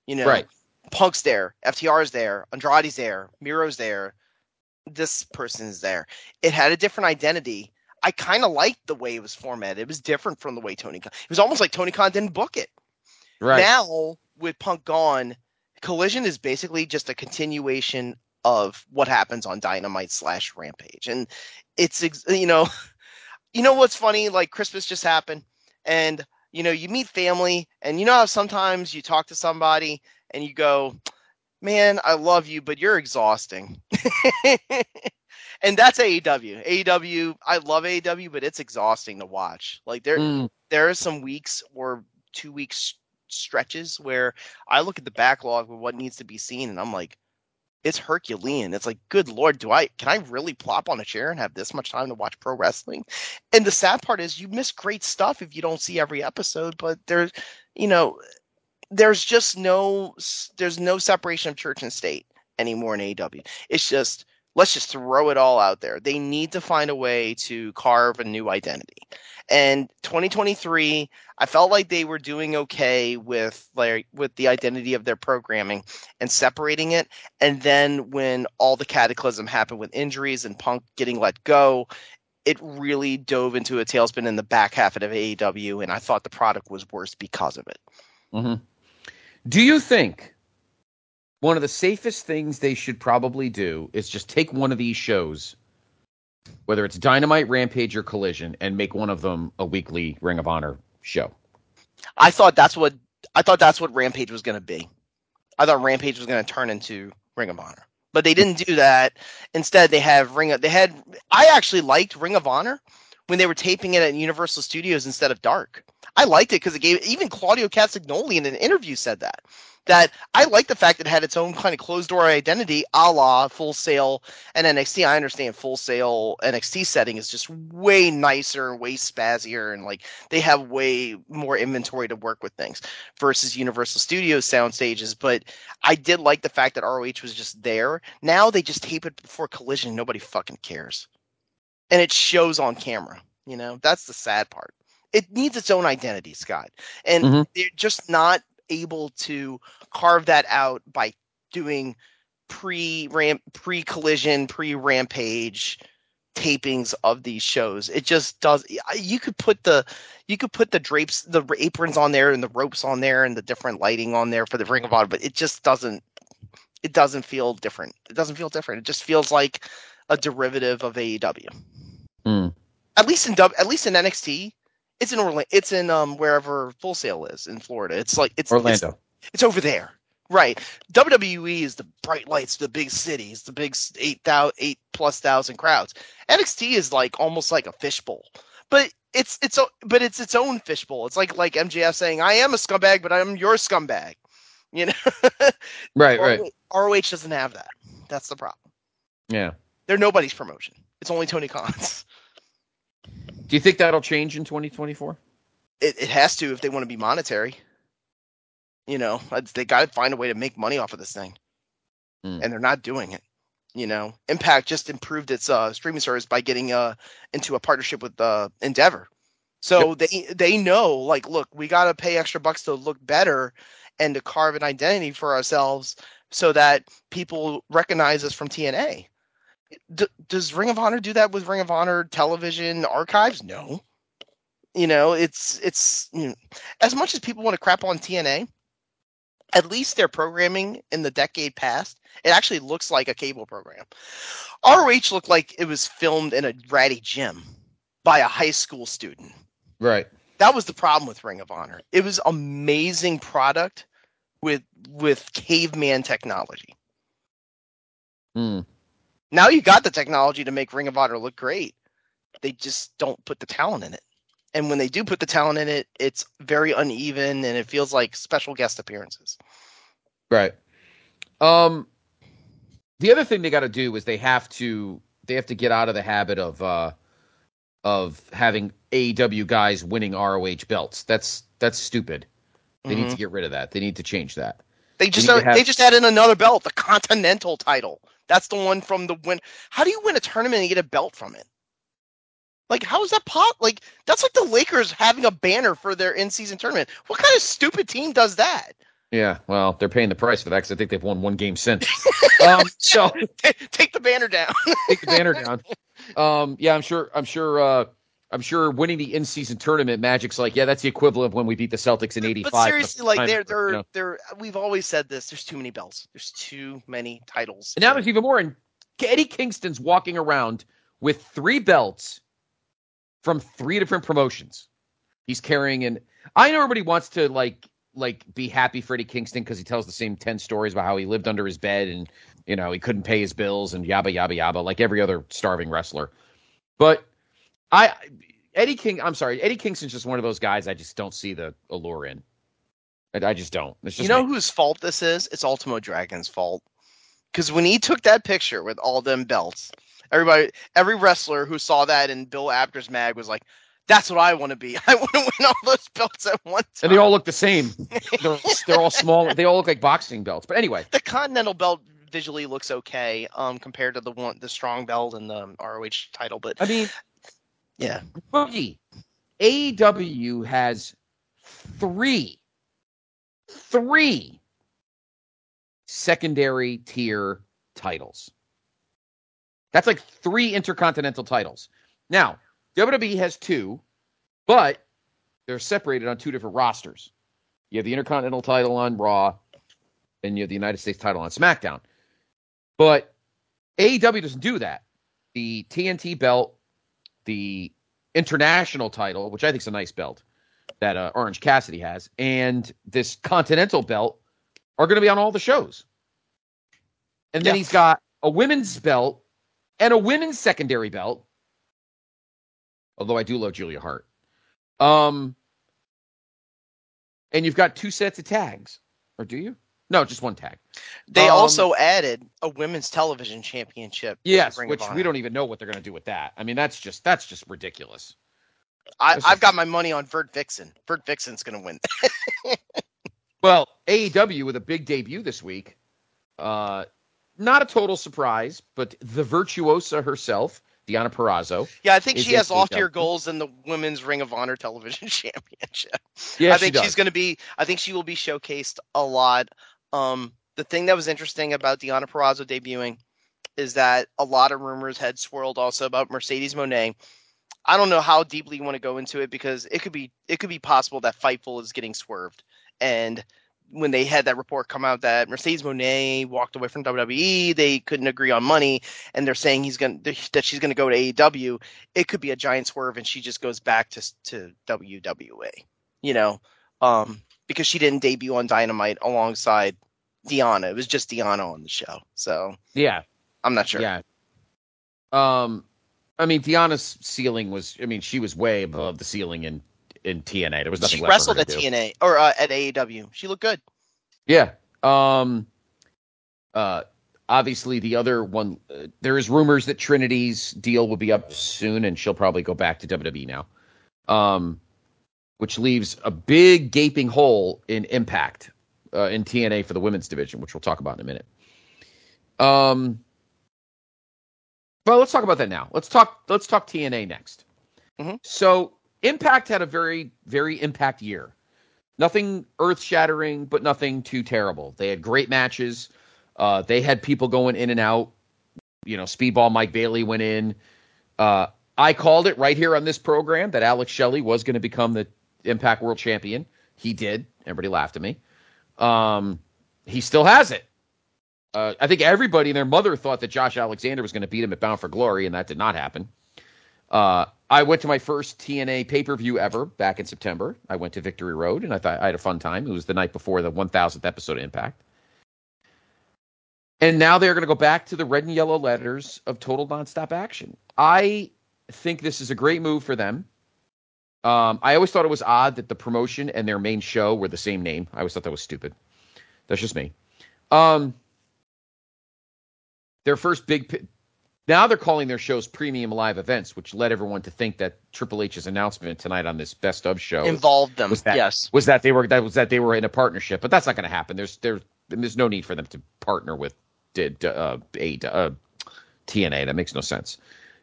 You know, right. Punk's there, FTR's there, Andrade's there, Miro's there, this person's there. It had a different identity I kind of liked the way it was formatted. It was different from the way Tony Khan. It was almost like Tony Khan didn't book it. Right now with Punk gone, Collision is basically just a continuation of what happens on Dynamite slash Rampage, and it's you know, [LAUGHS] you know what's funny? Like Christmas just happened, and you know you meet family, and you know how sometimes you talk to somebody and you go, "Man, I love you, but you're exhausting." [LAUGHS] and that's AEW. AEW, I love AEW, but it's exhausting to watch. Like there, mm. there are some weeks or two weeks stretches where I look at the backlog of what needs to be seen, and I'm like, it's Herculean. It's like, good lord, do I can I really plop on a chair and have this much time to watch pro wrestling? And the sad part is, you miss great stuff if you don't see every episode. But there's, you know, there's just no there's no separation of church and state anymore in AEW. It's just let's just throw it all out there. They need to find a way to carve a new identity. And 2023, I felt like they were doing okay with like with the identity of their programming and separating it. And then when all the cataclysm happened with injuries and Punk getting let go, it really dove into a tailspin in the back half of AEW, and I thought the product was worse because of it. Mm-hmm. Do you think one of the safest things they should probably do is just take one of these shows, whether it's Dynamite, Rampage, or Collision, and make one of them a weekly Ring of Honor show. I thought that's what I thought that's what Rampage was going to be. I thought Rampage was going to turn into Ring of Honor, but they didn't do that. Instead, they have Ring. Of, they had. I actually liked Ring of Honor when they were taping it at Universal Studios instead of Dark. I liked it because it gave even Claudio Castagnoli in an interview said that that I like the fact that it had its own kind of closed door identity, a la Full Sail and NXT. I understand Full Sail NXT setting is just way nicer and way spazzier, and like they have way more inventory to work with things versus Universal Studios sound stages. But I did like the fact that ROH was just there. Now they just tape it before Collision. Nobody fucking cares, and it shows on camera. You know that's the sad part it needs its own identity, Scott. And mm-hmm. they're just not able to carve that out by doing pre ramp pre collision pre rampage tapings of these shows it just does you could put the you could put the drapes the aprons on there and the ropes on there and the different lighting on there for the ring of honor but it just doesn't it doesn't feel different it doesn't feel different it just feels like a derivative of AEW mm. at least in at least in NXT it's in Orlando. It's in um wherever Full Sail is in Florida. It's like it's Orlando. It's, it's over there, right? WWE is the bright lights, the big cities, the big eight thousand, eight plus thousand crowds. NXT is like almost like a fishbowl, but it's it's but it's its own fishbowl. It's like like MJF saying, "I am a scumbag, but I'm your scumbag." [LAUGHS] You know, right, right. ROH doesn't have that. That's the problem. Yeah, they're nobody's promotion. It's only Tony Khan's. Do you think that'll change in 2024? It, it has to if they want to be monetary. You know, they got to find a way to make money off of this thing, mm. and they're not doing it. You know, Impact just improved its uh, streaming service by getting uh, into a partnership with uh, Endeavor. So yep. they they know, like, look, we got to pay extra bucks to look better and to carve an identity for ourselves so that people recognize us from TNA. D- does Ring of Honor do that with Ring of Honor television archives? No. You know, it's it's you know, as much as people want to crap on TNA, at least their programming in the decade past, it actually looks like a cable program. ROH looked like it was filmed in a ratty gym by a high school student. Right. That was the problem with Ring of Honor. It was amazing product with with caveman technology. Hmm. Now you got the technology to make Ring of Honor look great. They just don't put the talent in it. And when they do put the talent in it, it's very uneven and it feels like special guest appearances. Right. Um the other thing they got to do is they have to they have to get out of the habit of uh of having AEW guys winning ROH belts. That's that's stupid. They mm-hmm. need to get rid of that. They need to change that. They just they, have... they just added another belt, the Continental title. That's the one from the win. How do you win a tournament and get a belt from it? Like, how is that pot? Like, that's like the Lakers having a banner for their in-season tournament. What kind of stupid team does that? Yeah, well, they're paying the price for that because I think they've won one game since. [LAUGHS] um, so [LAUGHS] take the banner down. take the banner down. [LAUGHS] Um, yeah, I'm sure. I'm sure. Uh, I'm sure winning the in-season tournament, Magic's like, yeah, that's the equivalent of when we beat the Celtics in '85. But seriously, like they're they're you know? they're we've always said this. There's too many belts. There's too many titles. And now there's even more. And Eddie Kingston's walking around with three belts from three different promotions. He's carrying an. I know everybody wants to like like be happy for Eddie Kingston because he tells the same ten stories about how he lived under his bed and you know he couldn't pay his bills and yabba yabba yabba like every other starving wrestler. But I Eddie King. I'm sorry, Eddie Kingston's just one of those guys. I just don't see the allure in. I, I just don't. Just you know me. whose fault this is? It's Ultimo Dragon's fault. Because when he took that picture with all them belts, everybody, every wrestler who saw that in Bill Apter's mag was like, "That's what I want to be. [LAUGHS] I want to win all those belts at once." And they all look the same. they're, they're all small. They all look like boxing belts. But anyway, the Continental belt visually looks okay um, compared to the one the strong belt and the ROH title. But I mean, yeah. Boogie. AEW has three, three secondary tier titles. That's like three intercontinental titles. Now, WWE has two, but they're separated on two different rosters. You have the Intercontinental title on Raw, and you have the United States title on SmackDown. But AEW doesn't do that. The TNT belt, the international title, which I think is a nice belt that uh, Orange Cassidy has, and this Continental belt are going to be on all the shows. And then Yeah. he's got a women's belt and a women's secondary belt. Although I do love Julia Hart. Um, and you've got two sets of tags, or do you? No, just one tag. They Um, also added a women's television championship. Yes, which we don't even know what they're going to do with that. I mean, that's just that's just ridiculous. I, I've got my money on Vert Vixen. Vert Vixen's going to win. [LAUGHS] Well, AEW with a big debut this week. Uh, not a total surprise, but the virtuosa herself, Deonna Purrazzo. yeah, I think she has loftier goals than the Women's Ring of Honor television [LAUGHS] championship. Yeah, I she think does. she's going to be. I think she will be showcased a lot. Um, the thing that was interesting about Deonna Purrazzo debuting is that a lot of rumors had swirled also about Mercedes Moné. I don't know how deeply you want to go into it because it could be it could be possible that Fightful is getting swerved. And when they had that report come out that Mercedes Moné walked away from WWE, they couldn't agree on money, and they're saying he's going that she's to go to AEW. It could be a giant swerve, and she just goes back to to WWE. You know, um, because she didn't debut on Dynamite alongside Deonna. It was just Deonna on the show. So Yeah, I'm not sure. yeah. Um, I mean, Deonna's ceiling was. I mean, she was way above the ceiling in in TNA. There was nothing She wrestled at her to do. TNA or uh, at AEW. She looked good. Yeah. Um. Uh. Obviously, the other one. Uh, there is rumors that Trinity's deal will be up soon, and she'll probably go back to WWE now. Um, which leaves a big gaping hole in Impact uh, in TNA for the women's division, which we'll talk about in a minute. Um. Well, let's talk about that now. Let's talk. Let's talk TNA next. Mhm. So, Impact had a very, very Impact year nothing earth shattering, but nothing too terrible. They had great matches. Uh, they had people going in and out. You know, Speedball Mike Bailey went in. Uh, I called it right here on this program that Alex Shelley was going to become the Impact World Champion. He did. Everybody laughed at me. Um, he still has it. Uh, I think everybody and their mother thought that Josh Alexander was going to beat him at Bound for Glory, and that did not happen. Uh, I went to my first TNA pay per view ever back in September. I went to Victory Road, and I thought I had a fun time. It was the night before the 1000th episode of Impact. And now they're going to go back to the red and yellow letters of total nonstop action. I think this is a great move for them. Um, I always thought it was odd that the promotion and their main show were the same name. I always thought that was stupid. That's just me. Um, their first big now they're calling their shows premium live events, which led everyone to think that Triple H's announcement tonight on this best of show Involved them. was that yes. was that they were that was that they were in a partnership, but that's not going to happen. There's there's there's no need for them to partner with did uh, a uh, TNA. That makes no sense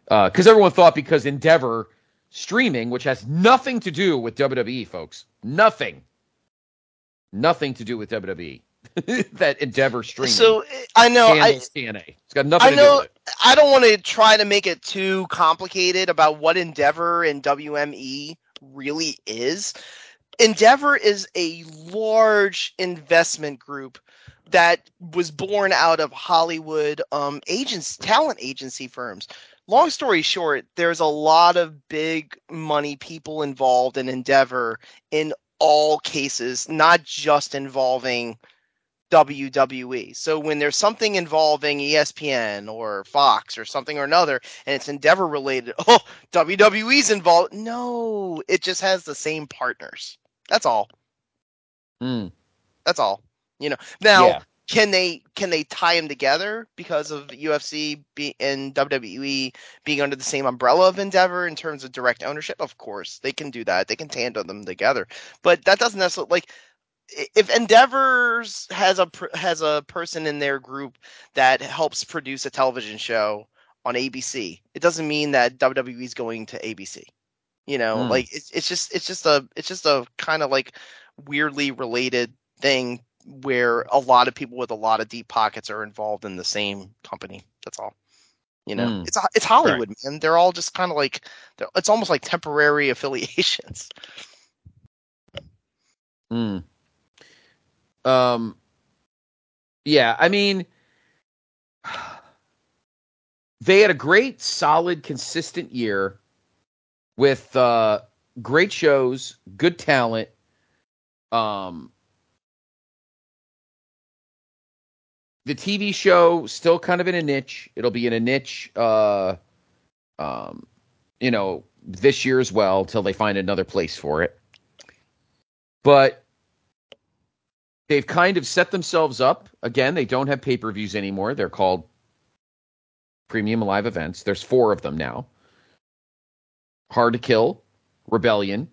because everyone thought because Endeavor streaming, which has nothing to do with WWE, folks, nothing, nothing to do with WWE, [LAUGHS] that Endeavor streaming. So I know I, TNA. It's got nothing I to do know with it. I don't want to try to make it too complicated about what Endeavor and WME really is. Endeavor is a large investment group that was born out of Hollywood um, agents, talent agency firms. Long story short, there's a lot of big money people involved in Endeavor in all cases, not just involving WWE. So when there's something involving ESPN or Fox or something or another, and it's Endeavor related, [LAUGHS] oh, WWE's involved. No, it just has the same partners. That's all. Mm, That's all. You know. Now, Yeah. Can they can they tie them together because of UFC be, and WWE being under the same umbrella of Endeavor in terms of direct ownership? Of course, they can do that. They can tandem them together. But that doesn't necessarily like if Endeavors has a has a person in their group that helps produce a television show on ABC, it doesn't mean that WWE is going to ABC. You know, Hmm. like it's it's just it's just a it's just a kind of like weirdly related thing where a lot of people with a lot of deep pockets are involved in the same company. That's all. You know, Hmm. it's it's Hollywood, man. They're all just kind of like it's almost like temporary [LAUGHS] affiliations. mm. Um, Yeah, I mean, [SIGHS] they had a great, solid, consistent year with uh, great shows, good talent. Um, the TV show still kind of in a niche. It'll be in a niche, uh, um, you know, this year as well till they find another place for it. But they've kind of set themselves up. Again, they don't have pay per views anymore. They're called premium live events. There's four of them now. Hard to Kill, Rebellion,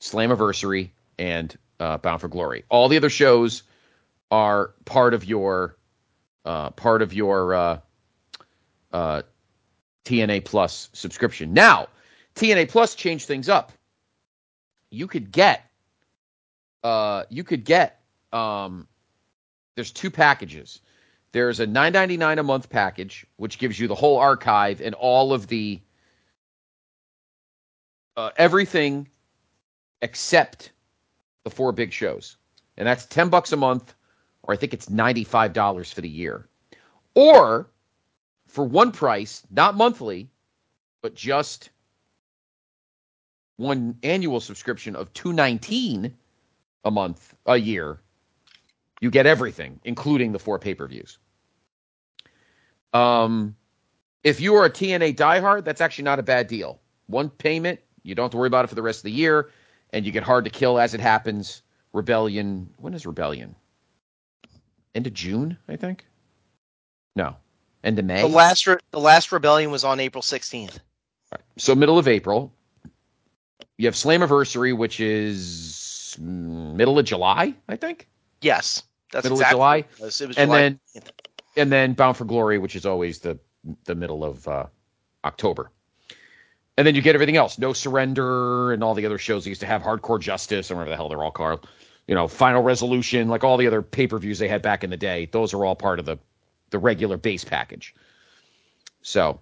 Slammiversary, and uh, Bound for Glory. All the other shows are part of your uh, part of your uh, uh, TNA Plus subscription. Now, TNA Plus changed things up. You could get, uh, you could get. Um, there's two packages. There's a 9.99 a month package, which gives you the whole archive and all of the uh, everything except the four big shows, and that's ten bucks a month, or I think it's ninety five dollars for the year, or for one price, not monthly, but just one annual subscription of two nineteen a month a year, you get everything, including the four pay per views. Um, if you are a TNA diehard, that's actually not a bad deal. One payment, you don't have to worry about it for the rest of the year, and you get hard to kill as it happens. Rebellion. When is Rebellion? End of June, I think. No, end of May. The last re- the last rebellion was on April 16th. Right. So middle of April. You have Slammiversary, which is middle of July, I think. Yes, that's Middle of July? It was, It was And July then- 15th. and then Bound for Glory, which is always the the middle of uh, October. And then you get everything else, No Surrender, and all the other shows they used to have, Hardcore Justice, or whatever the hell they're all called. You know, Final Resolution, like all the other pay per views they had back in the day. Those are all part of the the regular base package. So,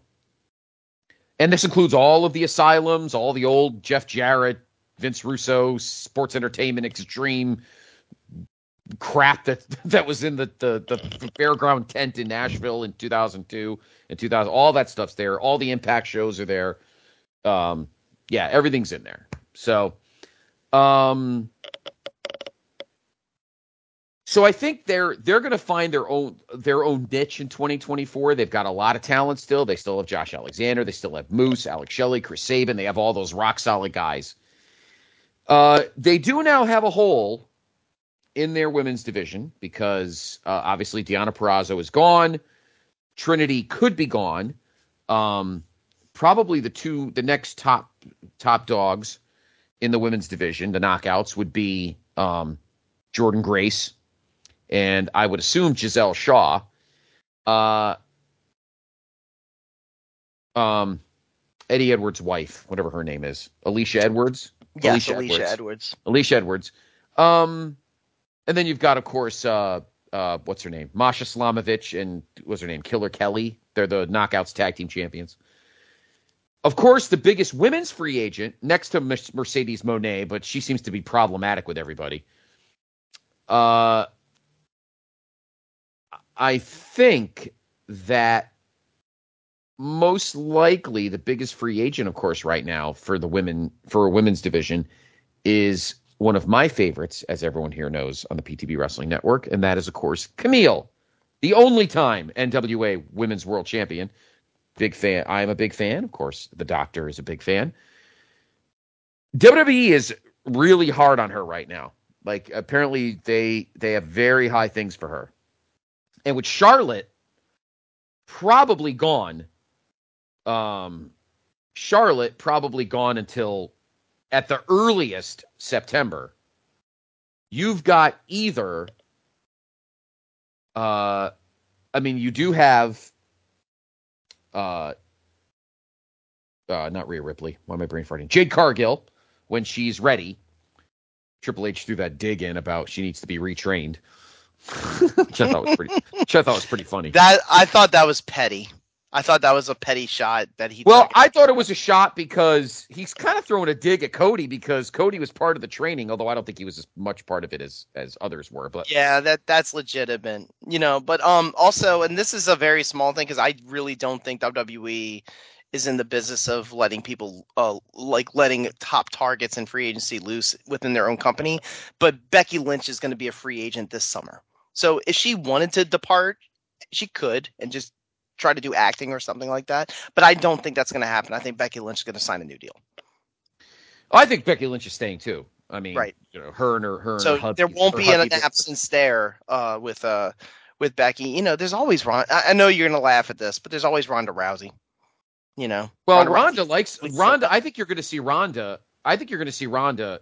and this includes all of the asylums, all the old Jeff Jarrett, Vince Russo, Sports Entertainment Extreme crap that [LAUGHS] that was in the, the the fairground tent in Nashville in 2002 and 2000 all that stuff's there all the impact shows are there um yeah everything's in there so um so I think they're they're going to find their own their own niche in 2024. They've got a lot of talent still. They still have Josh Alexander. They still have Moose, Alex Shelley, Chris Sabin. They have all those rock solid guys. Uh, they do now have a hole in their women's division because uh, obviously Deonna Purrazzo is gone. Trinity could be gone. Um, probably the two, the next top top dogs in the women's division, the knockouts would be um, Jordynne Grace and I would assume Giselle Shaw. Uh, um, Eddie Edwards' wife, whatever her name is, Alisha Edwards. Yes, Alisha, Edwards. Alisha Edwards. Um, and then you've got, of course, uh, uh, what's her name? Masha Slamovich and what's her name? Killer Kelly. They're the Knockouts Tag Team Champions. Of course, the biggest women's free agent next to Mercedes Moné, but she seems to be problematic with everybody. Uh, I think that most likely the biggest free agent, of course, right now for the women for a women's division is one of my favorites, as everyone here knows on the PTB Wrestling Network, and that is, of course, Kamille, the only time NWA Women's World Champion. Big fan. I am a big fan. Of course, the Doctor is a big fan. WWE is really hard on her right now. Like apparently they they have very high things for her. And with Charlotte probably gone, um, Charlotte probably gone until at the earliest September. You've got either, uh, I mean, you do have, uh, uh, not Rhea Ripley. Why am I brain farting? Jade Cargill, when she's ready. Triple H threw that dig in about she needs to be retrained, which I thought was pretty, which I thought was pretty funny. That I thought that was petty. I thought that was a petty shot that he. Well, took. I thought it was a shot because he's kind of throwing a dig at Cody because Cody was part of the training, although I don't think he was as much part of it as as others were. But yeah, that that's legitimate, you know. But um, also, and this is a very small thing because I really don't think WWE is in the business of letting people uh like letting top targets and free agency loose within their own company. But Becky Lynch is going to be a free agent this summer, so if she wanted to depart, she could and just try to do acting or something like that. But I don't think that's going to happen. I think Becky Lynch is going to sign a new deal. I think Becky Lynch is staying too. I mean, Right. you know, her and her, her and so hubby, there won't be an hubby- absence there uh, with uh, with Becky. You know, there's always Ron. I, I know you're going to laugh at this, but there's always Ronda Rousey. You know, Well, Ronda Ronda likes Ronda. I think you're going to see Ronda. I think you're going to see Ronda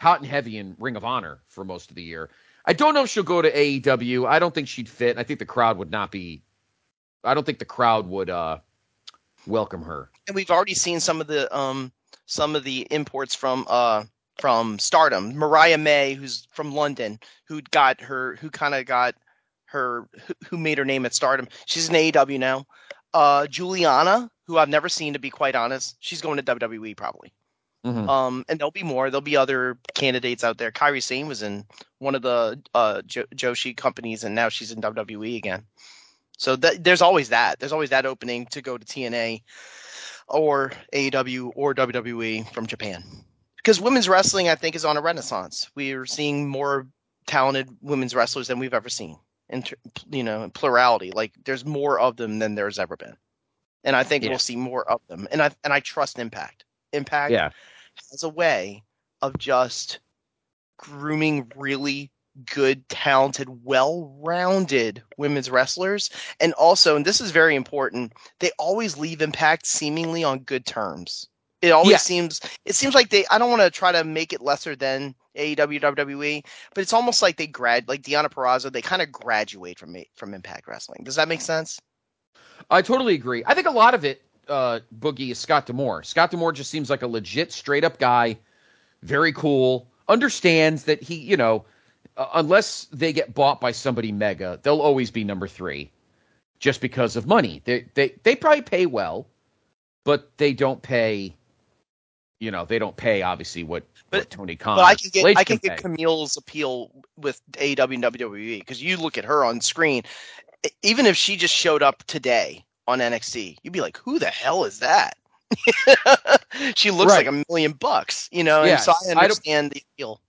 hot and heavy in Ring of Honor for most of the year. I don't know if she'll go to AEW. I don't think she'd fit. I think the crowd would not be. I don't think the crowd would uh, welcome her. and we've already seen some of the um some of the imports from uh from Stardom. Mariah May, who's from London, who got her, who kind of got her, who, made her name at Stardom. She's in AEW now. Uh, Juliana, who I've never seen to be quite honest, she's going to WWE probably. Mhm. Um, and there'll be more. There'll be other candidates out there. Kairi Sane was in one of the uh, jo- Joshi companies, and now she's in WWE again. So th- there's always that. There's always that opening to go to TNA or AEW or WWE from Japan. Because women's wrestling, I think, is on a renaissance. We're seeing more talented women's wrestlers than we've ever seen. In you know, in plurality, like there's more of them than there's ever been, and I think Yeah. we'll see more of them. And I and I trust Impact. Impact Yeah. Has a way of just grooming really good, talented, well-rounded women's wrestlers. And also, and this is very important, they always leave Impact seemingly on good terms. It always seems it seems like they I don't want to try to make it lesser than AEW WWE, but it's almost like they grad like Deonna Purrazzo, they kind of graduate from from Impact Wrestling. Does that make sense? I totally agree. I think a lot of it, uh, Boogie, is Scott D'Amore. Scott D'Amore just seems like a legit, straight up guy, very cool, understands that he, you know, uh, unless they get bought by somebody mega, they'll always be number three just because of money. They, they, they probably pay well, but they don't pay, you know, they don't pay obviously what, But- what Tony Khan. But I can get I can get. Kamille's appeal with AEW and WWE because you look at her on screen, e- even if she just showed up today on NXT, you'd be like, "Who the hell is that?" [LAUGHS] she looks Right. like a million bucks, you know. Yes, and so I I understand the appeal.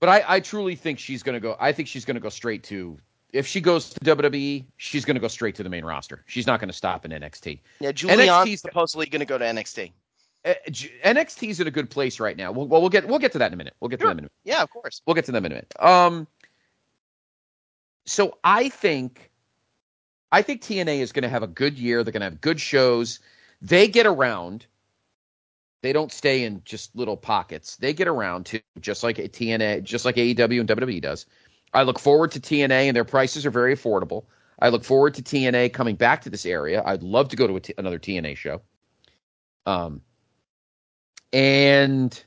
But I, I truly think she's going to go. I think she's going to go straight to. If she goes to WWE, she's going to go straight to the main roster. She's not going to stop in NXT. Yeah, Julian's NXT's supposedly going to go to NXT. Uh, J- NXT's in a good place right now. We'll, well, we'll get we'll get to that in a minute. We'll get to Sure. that in a minute. Yeah, of course. We'll get to them in a minute. Um. So I think, I think TNA is going to have a good year. They're going to have good shows. They get around. They don't stay in just little pockets. They get around too, just like TNA, just like AEW and WWE does. I look forward to TNA, and their prices are very affordable. I look forward to TNA coming back to this area. I'd love to go to a another TNA show. Um, and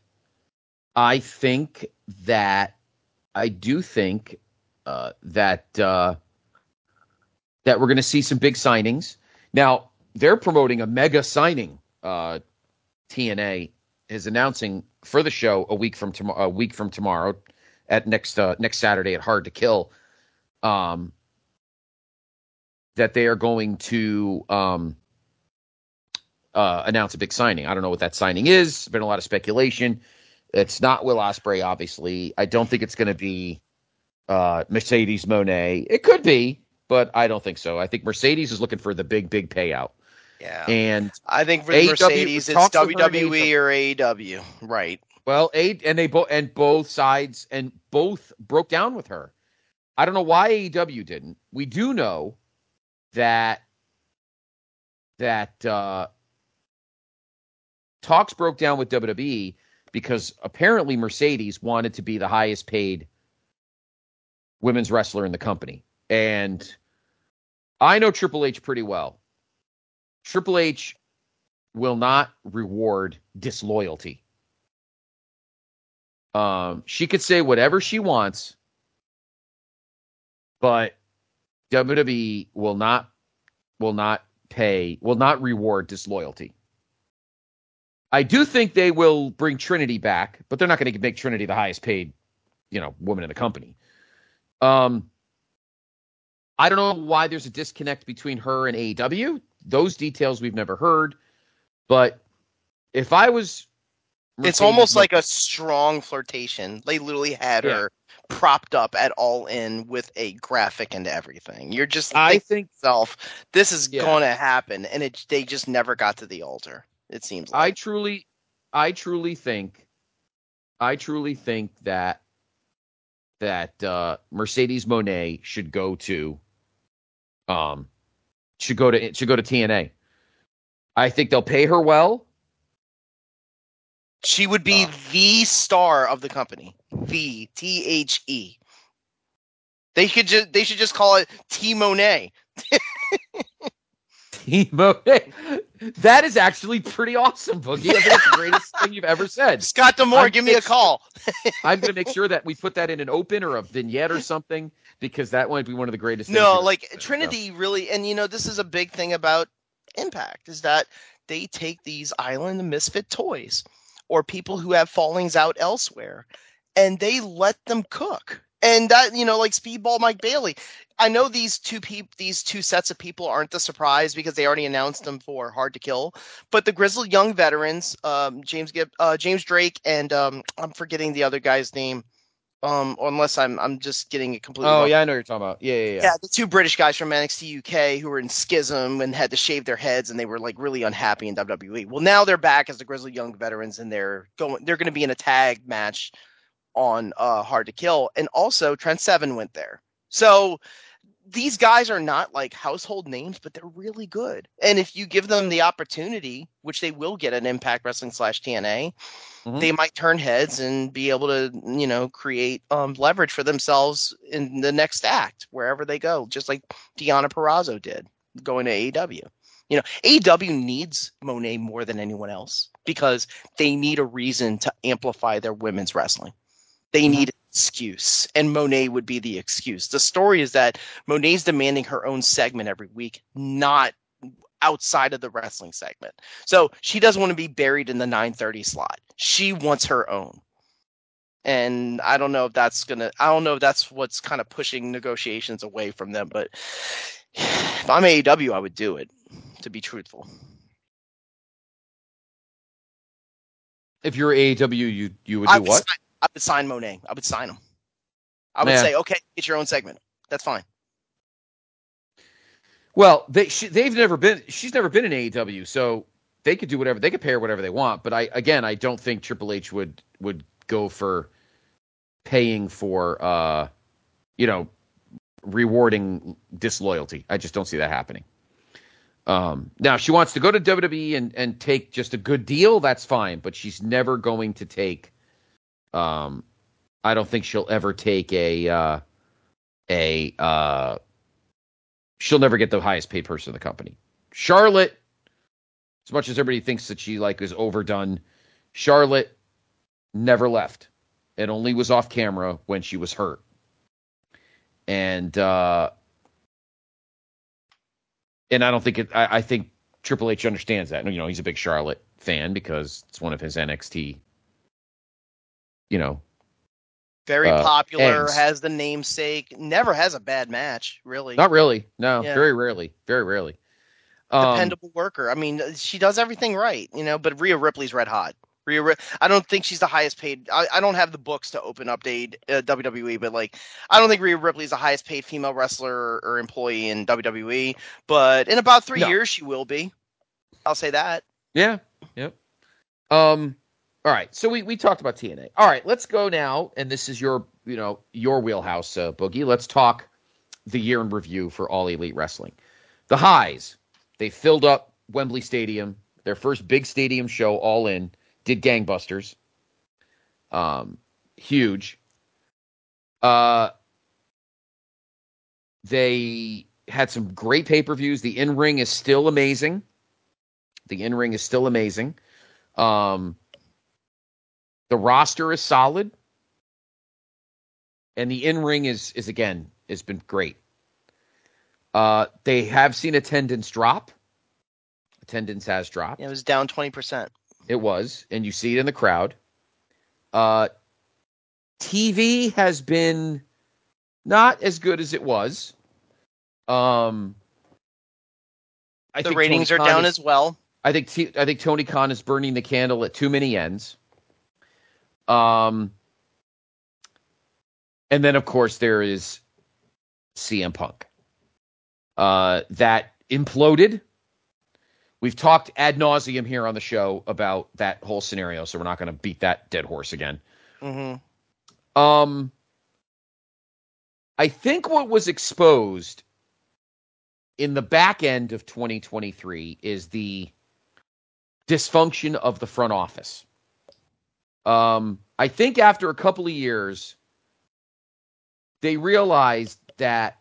I think that I do think uh, that uh, that we're going to see some big signings. Now they're promoting a mega signing. Uh, TNA is announcing for the show a week from tomorrow. A week from tomorrow, at next uh, next Saturday at Hard to Kill. Um, that they are going to um, uh, announce a big signing. I don't know what that signing is. Been a lot of speculation. It's not Will Ospreay, obviously. I don't think it's going to be uh, Mercedes Moné. It could be, but I don't think so. I think Mercedes is looking for the big, big payout. Yeah, And I think for the Mercedes, it's talks with her WWE or AEW. Right. well, eight and they both and both sides and both broke down with her. I don't know why AEW didn't. We do know that that uh, talks broke down with WWE because apparently Mercedes wanted to be the highest paid women's wrestler in the company. And I know Triple H pretty well. Triple H will not reward disloyalty. Um, she could say whatever she wants, but WWE will not will not pay, will not reward disloyalty. I do think they will bring Trinity back, but they're not going to make Trinity the highest paid, you know, woman in the company. Um, I don't know why there's a disconnect between her and AEW. Those details we've never heard. But if I was, it's almost like a strong flirtation. They literally had Yeah. her propped up at all in with a graphic and everything. You're just I think self this is Yeah. going to happen, and it they just never got to the altar. It seems I truly, I truly think, I truly think that that uh, Mercedes Moné should go to, um, should go to should go to TNA. I think they'll pay her well. she would be Uh. the star of the company. The T H E. They could just they should just call it T Moné. Moné. That is actually pretty awesome, Boogie. I think it's the greatest thing you've ever said. [LAUGHS] Scott D'Amore, I'm give me a call. [LAUGHS] I'm going to make sure that we put that in an open or a vignette or something because that might be one of the greatest. things No, like ever said, so. Trinity really, and you know, this is a big thing about Impact is that they take these island misfit toys or people who have fallings out elsewhere, and they let them cook. And that, you know, like Speedball Mike Bailey. I know these two peop- these two sets of people aren't the surprise because they already announced them for Hard to Kill. But the Grizzled Young veterans, um, James Gibb, uh, James Drake, and um, I'm forgetting the other guy's name. Um, unless I'm I'm just getting it completely. Oh wrong. yeah, I know what you're talking about. Yeah, yeah, yeah. Yeah, the two British guys from NXT UK who were in schism and had to shave their heads and they were like really unhappy in WWE. Well, now they're back as the Grizzly Young veterans and they're going they're going to be in a tag match on uh Hard to Kill and also Trent Seven went there. So these guys are not like household names, but they're really good. And if you give them the opportunity, which they will get at Impact Wrestling slash TNA, Mhm. they might turn heads and be able to, you know, create um, leverage for themselves in the next act wherever they go, just like Deonna Purrazzo did going to AEW. You know, AEW needs Moné more than anyone else because they need a reason to amplify their women's wrestling. They Mhm. need an excuse, and Moné would be the excuse. The story is that Moné's demanding her own segment every week, not outside of the wrestling segment. So she doesn't want to be buried in the 930 slot. She wants her own. And I don't know if that's gonna I don't know if that's what's kind of pushing negotiations away from them, but [SIGHS] if I'm AEW, I would do it, to be truthful. If you're AEW, you you would do I would, what? Sign, I would sign Moné. I would sign him. I would Yeah. say, okay, get your own segment. That's fine. Well, they she, they've never been. She's never been in AEW, so they could do whatever. They could pay her whatever they want. But I again, I don't think Triple H would would go for paying for uh, you know, rewarding disloyalty. I just don't see that happening. Um, now, if she wants to go to WWE and and take just a good deal, that's fine. But she's never going to take. Um, I don't think she'll ever take a uh, a uh she'll never get the highest paid person in the company. Charlotte, as much as everybody thinks that she like is overdone, Charlotte never left It only was off camera when she was hurt. And uh and I don't think it I, I think Triple H understands that. You know, he's a big Charlotte fan because it's one of his NXT, you know, Very Uh, popular, ends. has the namesake, never has a bad match, really. not really. No, Yeah. very rarely. Very rarely. Um, dependable worker. I mean, she does everything right, you know. But Rhea Ripley's red hot. Rhea, Ri- I don't think she's the highest paid. I, I don't have the books to open up to uh, WWE, but like, I don't think Rhea Ripley's the highest paid female wrestler or, or employee in WWE. But in about three No. years, she will be. I'll say that. Yeah. Yep. Um. All right. So we we talked about TNA. All right. Let's go now, and this is your you know your wheelhouse, uh, Boogie. Let's talk the year in review for All Elite Wrestling. The highs. They filled up Wembley Stadium. Their first big stadium show, all in, did gangbusters. Um, huge. Uh, they had some great pay per views. The in ring is still amazing. The in ring is still amazing. Um, the roster is solid, and the in ring is is again has been great. Uh, they have seen attendance drop Attendance has dropped. It was down twenty percent. It was, and you see it in the crowd. Uh, TV has been not as good as it was. Um, I The think ratings Tony are Khan down is- as well. I think T- I think Tony Khan is burning the candle at too many ends. Um, and then of course there is CM Punk. Uh, that imploded. We've talked ad nauseum here on the show about that whole scenario, so we're not going to beat that dead horse again. hmm Um, I think what was exposed in the back end of 2023 is the dysfunction of the front office. Um, I think after a couple of years, they realized that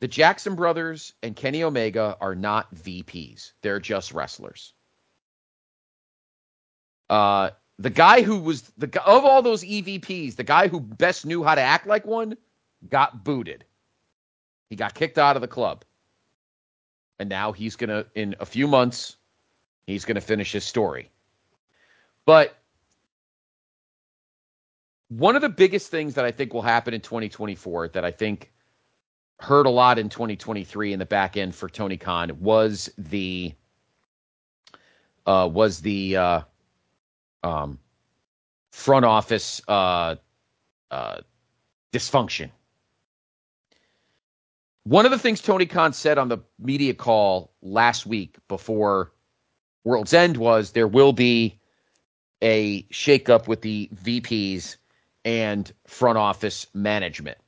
the Jackson brothers and Kenny Omega are not VPs; they're just wrestlers. Uh, the guy who was the of all those EVPs, the guy who best knew how to act like one got booted. He got kicked out of the club. And now he's going to in a few months he's going to finish his story. But one of the biggest things that I think will happen in 2024 that I think hurt a lot in 2023 in the back end for Tony Khan was the uh was the uh um, front office uh, uh, dysfunction. One of the things Tony Khan said on the media call last week before World's End was there will be a shakeup with the VPs and front office management.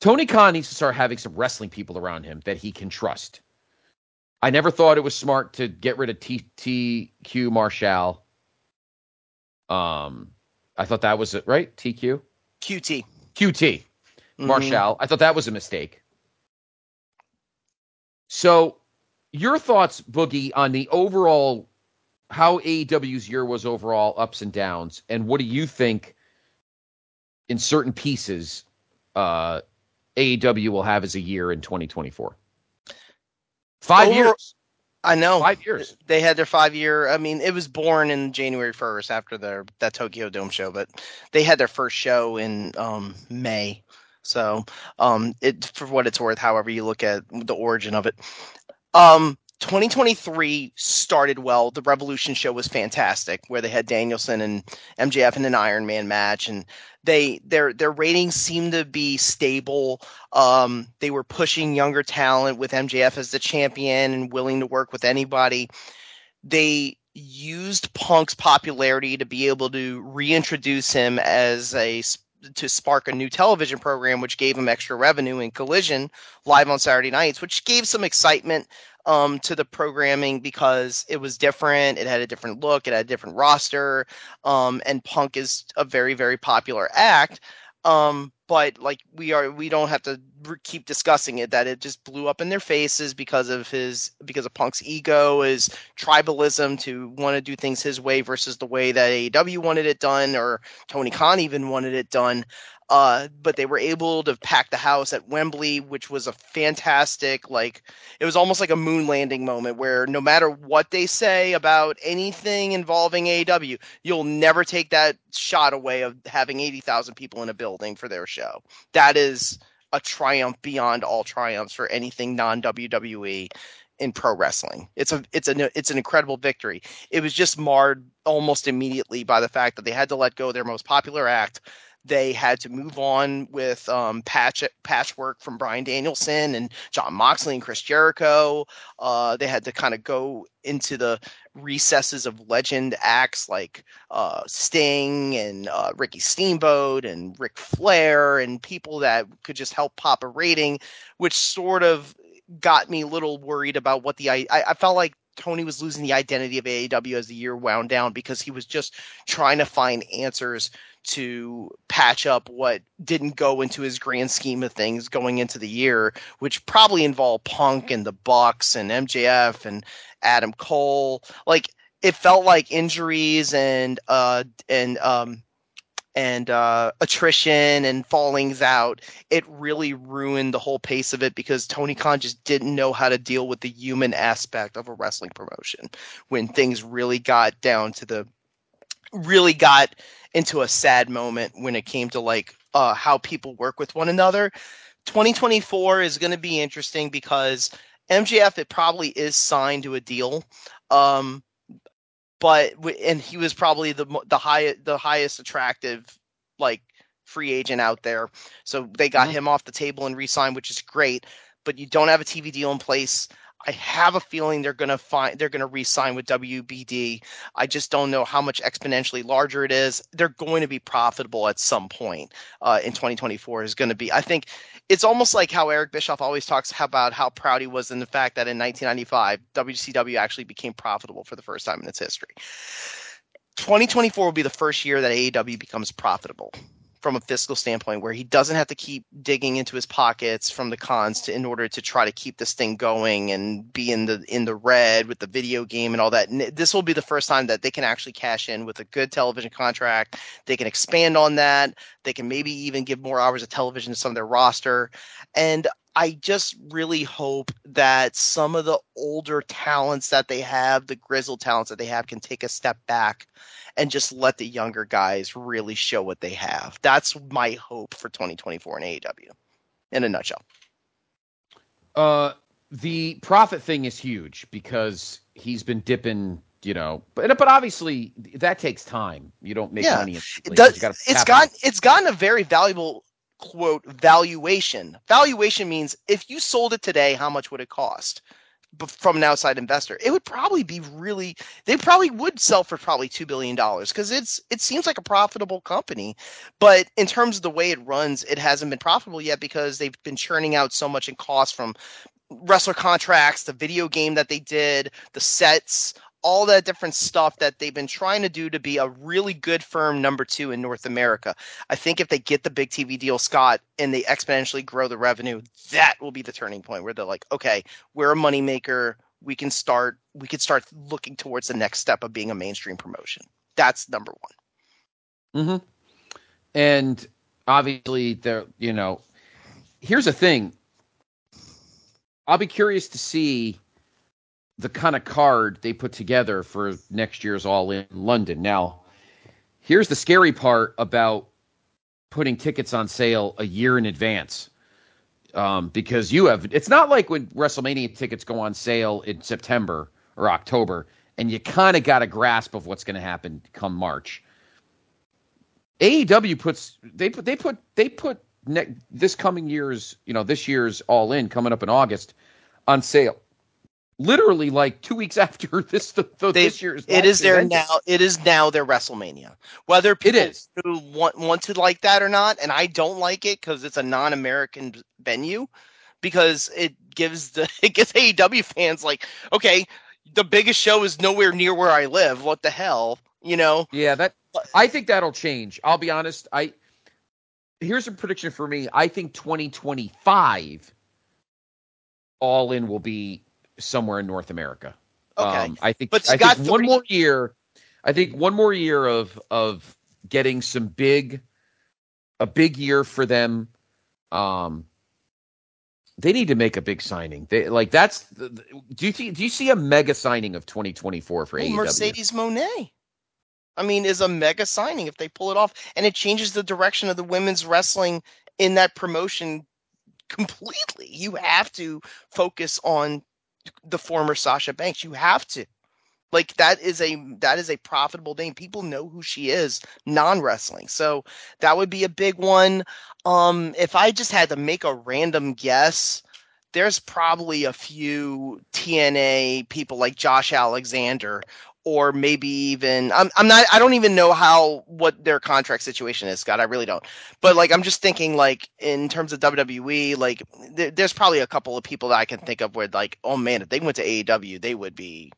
Tony Khan needs to start having some wrestling people around him that he can trust. I never thought it was smart to get rid of T- TQ Marshall. Um, I thought that was it, right? TQ, QT. QT, Mhm. Marshall. I thought that was a mistake. So, your thoughts, Boogie, on the overall how AEW's year was overall ups and downs, and what do you think in certain pieces uh, AEW will have as a year in 2024? Five Over- years. I know. Five years. They had their five year. I mean, it was born in January first after their that Tokyo Dome show, but they had their first show in um, May. So, um, it for what it's worth, however you look at the origin of it, um, 2023 started well. The Revolution show was fantastic, where they had Danielson and MJF in an Iron Man match, and they their their ratings seemed to be stable. Um, they were pushing younger talent with MJF as the champion and willing to work with anybody. They used Punk's popularity to be able to reintroduce him as a to spark a new television program, which gave him extra revenue in Collision live on Saturday nights, which gave some excitement um, to the programming because it was different. It had a different look. It had a different roster. Um, and Punk is a very, very popular act. Um, but like we are, we don't have to keep discussing it. That it just blew up in their faces because of his, because of Punk's ego, his tribalism to want to do things his way versus the way that AEW wanted it done, or Tony Khan even wanted it done. Uh, but they were able to pack the house at Wembley, which was a fantastic, like it was almost like a moon landing moment where no matter what they say about anything involving AEW, you'll never take that shot away of having 80,000 people in a building for their show. That is a triumph beyond all triumphs for anything non WWE in pro wrestling. It's a it's an it's an incredible victory. It was just marred almost immediately by the fact that they had to let go their most popular act. They had to move on with um, patch patchwork from Bryan Danielson and Jon Moxley and Chris Jericho. Uh, they had to kind of go into the recesses of legend acts like uh, Sting and uh, Ricky Steamboat and Ric Flair and people that could just help pop a rating, which sort of got me a little worried about what the I, I felt like Tony was losing the identity of AEW as the year wound down because he was just trying to find answers to patch up what didn't go into his grand scheme of things going into the year, which probably involved Punk and the Bucks and MJF and Adam Cole. Like it felt like injuries and uh and um and uh, attrition and fallings out, it really ruined the whole pace of it because Tony Khan just didn't know how to deal with the human aspect of a wrestling promotion when things really got down to the really got into a sad moment when it came to like uh, how people work with one another. 2024 is going to be interesting because MJF it probably is signed to a deal. Um, but and he was probably the the high the highest attractive like free agent out there. So they got mm-hmm. him off the table and re-signed, which is great. But you don't have a TV deal in place. I have a feeling they're going to find they're going to re-sign with WBD. I just don't know how much exponentially larger it is. They're going to be profitable at some point uh, in 2024. Is going to be. I think it's almost like how Eric Bischoff always talks about how proud he was in the fact that in 1995 WCW actually became profitable for the first time in its history. 2024 will be the first year that AEW becomes profitable from a fiscal standpoint where he doesn't have to keep digging into his pockets from the Khans to in order to try to keep this thing going and be in the in the red with the video game and all that. And this will be the first time that they can actually cash in with a good television contract. They can expand on that. They can maybe even give more hours of television to some of their roster. And I just really hope that some of the older talents that they have, the grizzled talents that they have, can take a step back and just let the younger guys really show what they have. That's my hope for 2024 in AEW, in a nutshell. Uh, the profit thing is huge because he's been dipping you know, but but obviously that takes time. You don't make yeah. money. It does, it's got it's gotten a very valuable quote valuation. Valuation means if you sold it today, how much would it cost? from an outside investor, it would probably be really they probably would sell for probably two billion dollars because it's it seems like a profitable company, but in terms of the way it runs, it hasn't been profitable yet because they've been churning out so much in cost from wrestler contracts, the video game that they did, the sets, all that different stuff that they've been trying to do to be a really good firm number two in North America. I think if they get the big TV deal, Scott, and they exponentially grow the revenue, that will be the turning point where they're like, okay, we're a moneymaker. We can start we can start looking towards the next step of being a mainstream promotion. That's number one. Mm-hmm. And obviously there you know here's the thing. I'll be curious to see the kind of card they put together for next year's All In London. Now, here's the scary part about putting tickets on sale a year in advance. Um, because you have, it's not like when WrestleMania tickets go on sale in September or October, and you kind of got a grasp of what's going to happen come March. AEW puts they put they put they put ne- this coming year's you know this year's All In coming up in August on sale literally like two weeks [LAUGHS] after this the, the this year's it is there now it is now their wrestlemania. Whether people it is. who want want to like that or not and i don't like it because it's a non-american venue because it gives the [LAUGHS] it gives aew fans like okay the biggest show is nowhere near where i live. What the hell? You know? Yeah that i think that'll change. I'll be honest i here's a prediction for me. I think 2025 all in will be somewhere in North America. Okay, um, I think. But I think one more year. I think one more year of of getting some big, a big year for them. Um, they need to make a big signing. They like that's. Do you see, do you see a mega signing of 2024 for well, AEW? Mercedes Moné. I mean, is a mega signing if they pull it off, and it changes the direction of the women's wrestling in that promotion completely. You have to focus on the former Sasha Banks. You have to. Like that is a that is a profitable name. People know who she is non wrestling. So that would be a big one. Um if I just had to make a random guess, there's probably a few TNA people like Josh Alexander or maybe even I'm I'm not I don't even know how what their contract situation is, Scott. I really don't. But like I'm just thinking like in terms of WWE, like th- there's probably a couple of people that I can think of where like oh man, if they went to AEW, they would be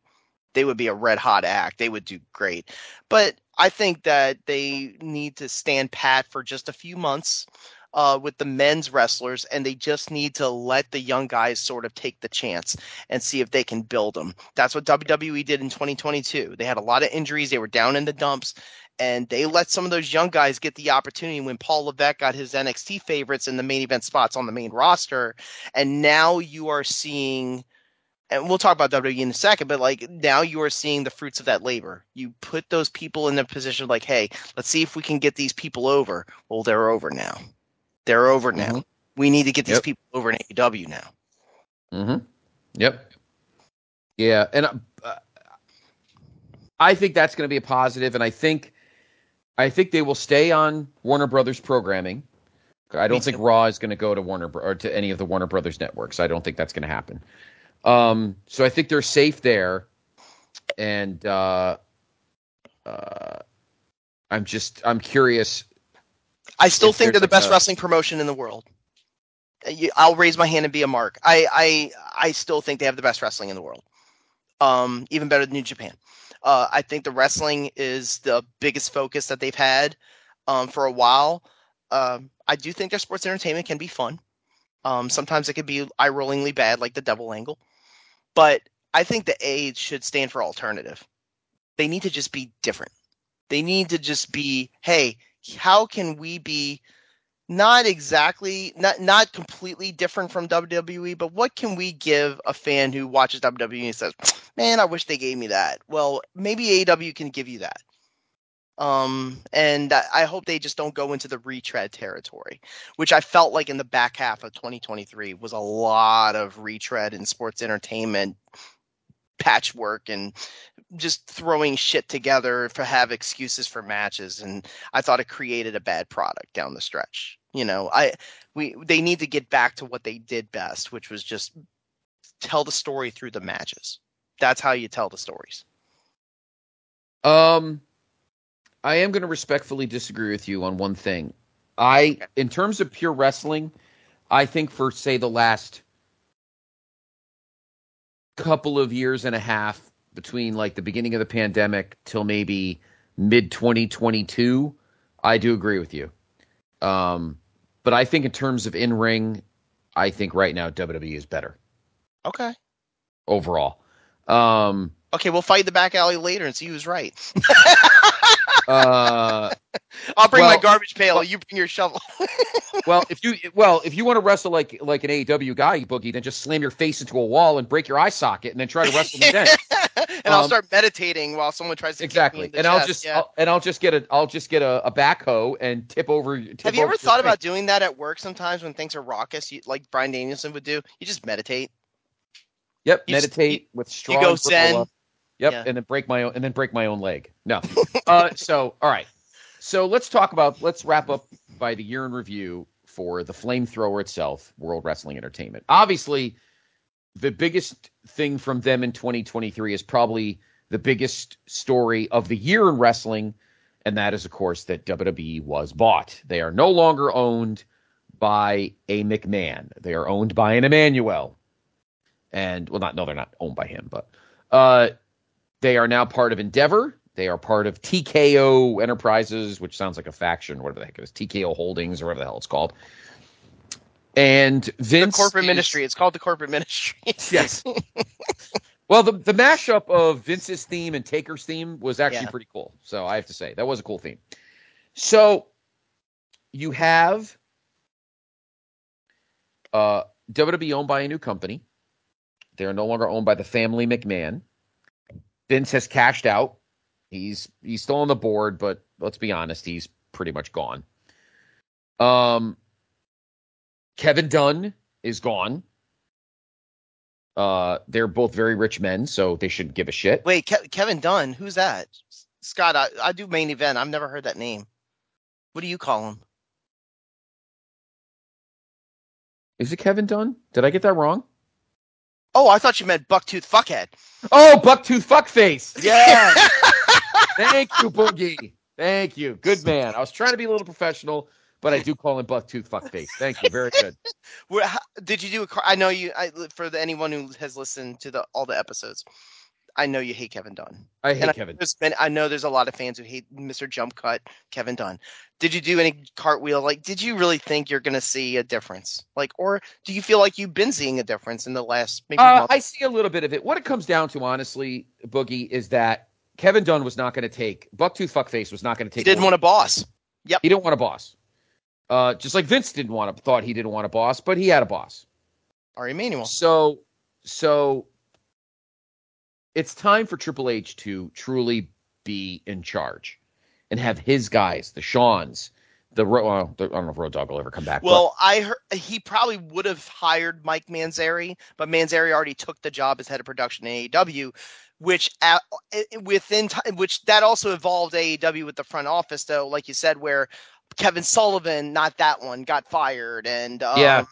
they would be a red hot act. They would do great. But I think that they need to stand pat for just a few months. Uh, with the men's wrestlers, and they just need to let the young guys sort of take the chance and see if they can build them. That's what WWE did in 2022. They had a lot of injuries, they were down in the dumps, and they let some of those young guys get the opportunity when Paul Levesque got his NXT favorites in the main event spots on the main roster. And now you are seeing and we'll talk about WWE in a second, but like now you are seeing the fruits of that labor. You put those people in a position like, hey, let's see if we can get these people over. Well, they're over now. They're over now. Mhm. We need to get these Yep. people over in AEW now. Mm-hmm. Yep. Yeah, and uh, I think that's going to be a positive, and I think I think they will stay on Warner Brothers programming. I don't think. Raw is going to go to Warner or to any of the Warner Brothers networks. I don't think that's going to happen. Um, so I think they're safe there, and uh, uh, I'm just I'm curious. I still If think they're the best a- wrestling promotion in the world. Uh, I'll raise my hand and be a mark. I, I I still think they have the best wrestling in the world. Um, even better than New Japan. Uh, I think the wrestling is the biggest focus that they've had um, for a while. Um, I do think their sports entertainment can be fun. Um, sometimes it can be eye-rollingly bad, like the Devil Angle. But I think the A should stand for alternative. They need to just be different. They need to just be, hey, how can we be not exactly not not completely different from WWE, but what can we give a fan who watches WWE and says, "Man, I wish they gave me that." Well, maybe AEW can give you that. Um, and I hope they just don't go into the retread territory, which I felt like in the back half of 2023 was a lot of retread in sports entertainment patchwork and just throwing shit together to have excuses for matches and I thought it created a bad product down the stretch. You know, I we they need to get back to what they did best, which was just tell the story through the matches. That's how you tell the stories. Um, I am going to respectfully disagree with you on one thing. I, in terms of pure wrestling, I think for say the last couple of years and a half between like the beginning of the pandemic till maybe mid 2022, I do agree with you. Um, but I think in terms of in ring, I think right now WWE is better Okay. overall. Um, Okay, we'll fight the back alley later and see who's right. [LAUGHS] uh, [LAUGHS] I'll bring my garbage pail, you bring your shovel. [LAUGHS] well, if you well, if you want to wrestle like like an AEW guy, Boogie, then just slam your face into a wall and break your eye socket, and then try to wrestle me then. [LAUGHS] and I'll Um, start meditating while someone tries to exactly. And I'll just yeah. I'll, and I'll just get a I'll just get a, a backhoe and tip over. Tip Have you over ever thought face. about doing that at work sometimes when things are raucous, you, like Bryan Danielson would do? You just meditate. Yep, you just- meditate with straw. go zen. Yep, Yeah. and then break my own and then break my own leg. No. uh, so all right. So let's talk about let's wrap up by the year in review for the flamethrower itself, World Wrestling Entertainment. Obviously, the biggest thing from them in 2023 is probably the biggest story of the year in wrestling, and that is, of course, that WWE was bought. They are no longer owned by a McMahon. They are owned by an Emanuel. And well, not no, they're not owned by him, but uh, they are now part of Endeavor. They are part of TKO Enterprises, which sounds like a faction, whatever the heck it is, TKO Holdings or whatever the hell it's called. And The Vince corporate is- ministry. It's called the corporate ministry. [LAUGHS] Yes. well, the the mashup of Vince's theme and Taker's theme was actually Yeah. pretty cool. So I have to say that was a cool theme. So you have uh, WWE owned by a new company. They are no longer owned by the family McMahon. Vince has cashed out. He's he's still on the board, but let's be honest, he's pretty much gone. Um, Kevin Dunn is gone. Uh, they're both very rich men, so they shouldn't give a shit. Wait, Ke- Kevin Dunn. Who's that? Scott, I, I do main event. I've never heard that name. What do you call him? Is it Kevin Dunn? Did I get that wrong? Oh, I thought you meant Bucktooth Fuckhead. Oh, Bucktooth Fuckface. Yeah. [LAUGHS] Thank you, Boogie. Thank you. Good man. I was trying to be a little professional, but I do call him Bucktooth Fuckface. Thank you. Very good. [LAUGHS] How, did you do a? I know you. I, for the, anyone who has listened to the all the episodes, I know you hate Kevin Dunn. I hate And I, Kevin. there's been, I know there's a lot of fans who hate Mr. Jump Cut, Kevin Dunn. Did you do any cartwheel? Like, did you really think you're going to see a difference? Like, or do you feel like you've been seeing a difference in the last maybe Uh, month? I see a little bit of it. What it comes down to, honestly, Boogie, is that Kevin Dunn was not going to take Bucktooth Fuckface was not going to take. He didn't want a boss. He didn't want a boss. Uh, just like Vince didn't want a thought he didn't want a boss, but he had a boss. Ari Emanuel. So, so it's time for Triple H to truly be in charge and have his guys, the Shawns, the, well, I don't know if Road Dogg will ever come back. but- Well, I heard he probably would have hired Mike Mansury, but Manzari already took the job as head of production in AEW, which at, within time, which that also evolved AEW with the front office, though, like you said, where Kevin Sullivan, not that one, got fired, and um, Yeah.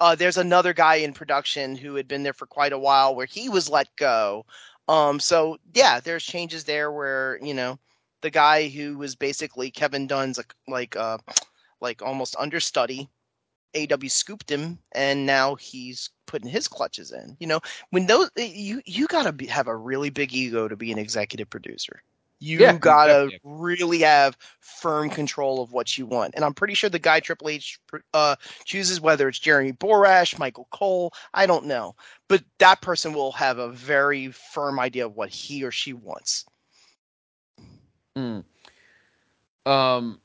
uh, there's another guy in production who had been there for quite a while where he was let go. Um, so yeah, there's changes there where you know the guy who was basically Kevin Dunn's like like uh like almost understudy. AW scooped him, and now he's putting his clutches in. You know, when those you you gotta be, have a really big ego to be an executive producer. You Yeah, gotta yeah. really have firm control of what you want, and I'm pretty sure the guy Triple H uh, chooses whether it's Jeremy Borash, Michael Cole, I don't know, but that person will have a very firm idea of what he or she wants. Mm. Um.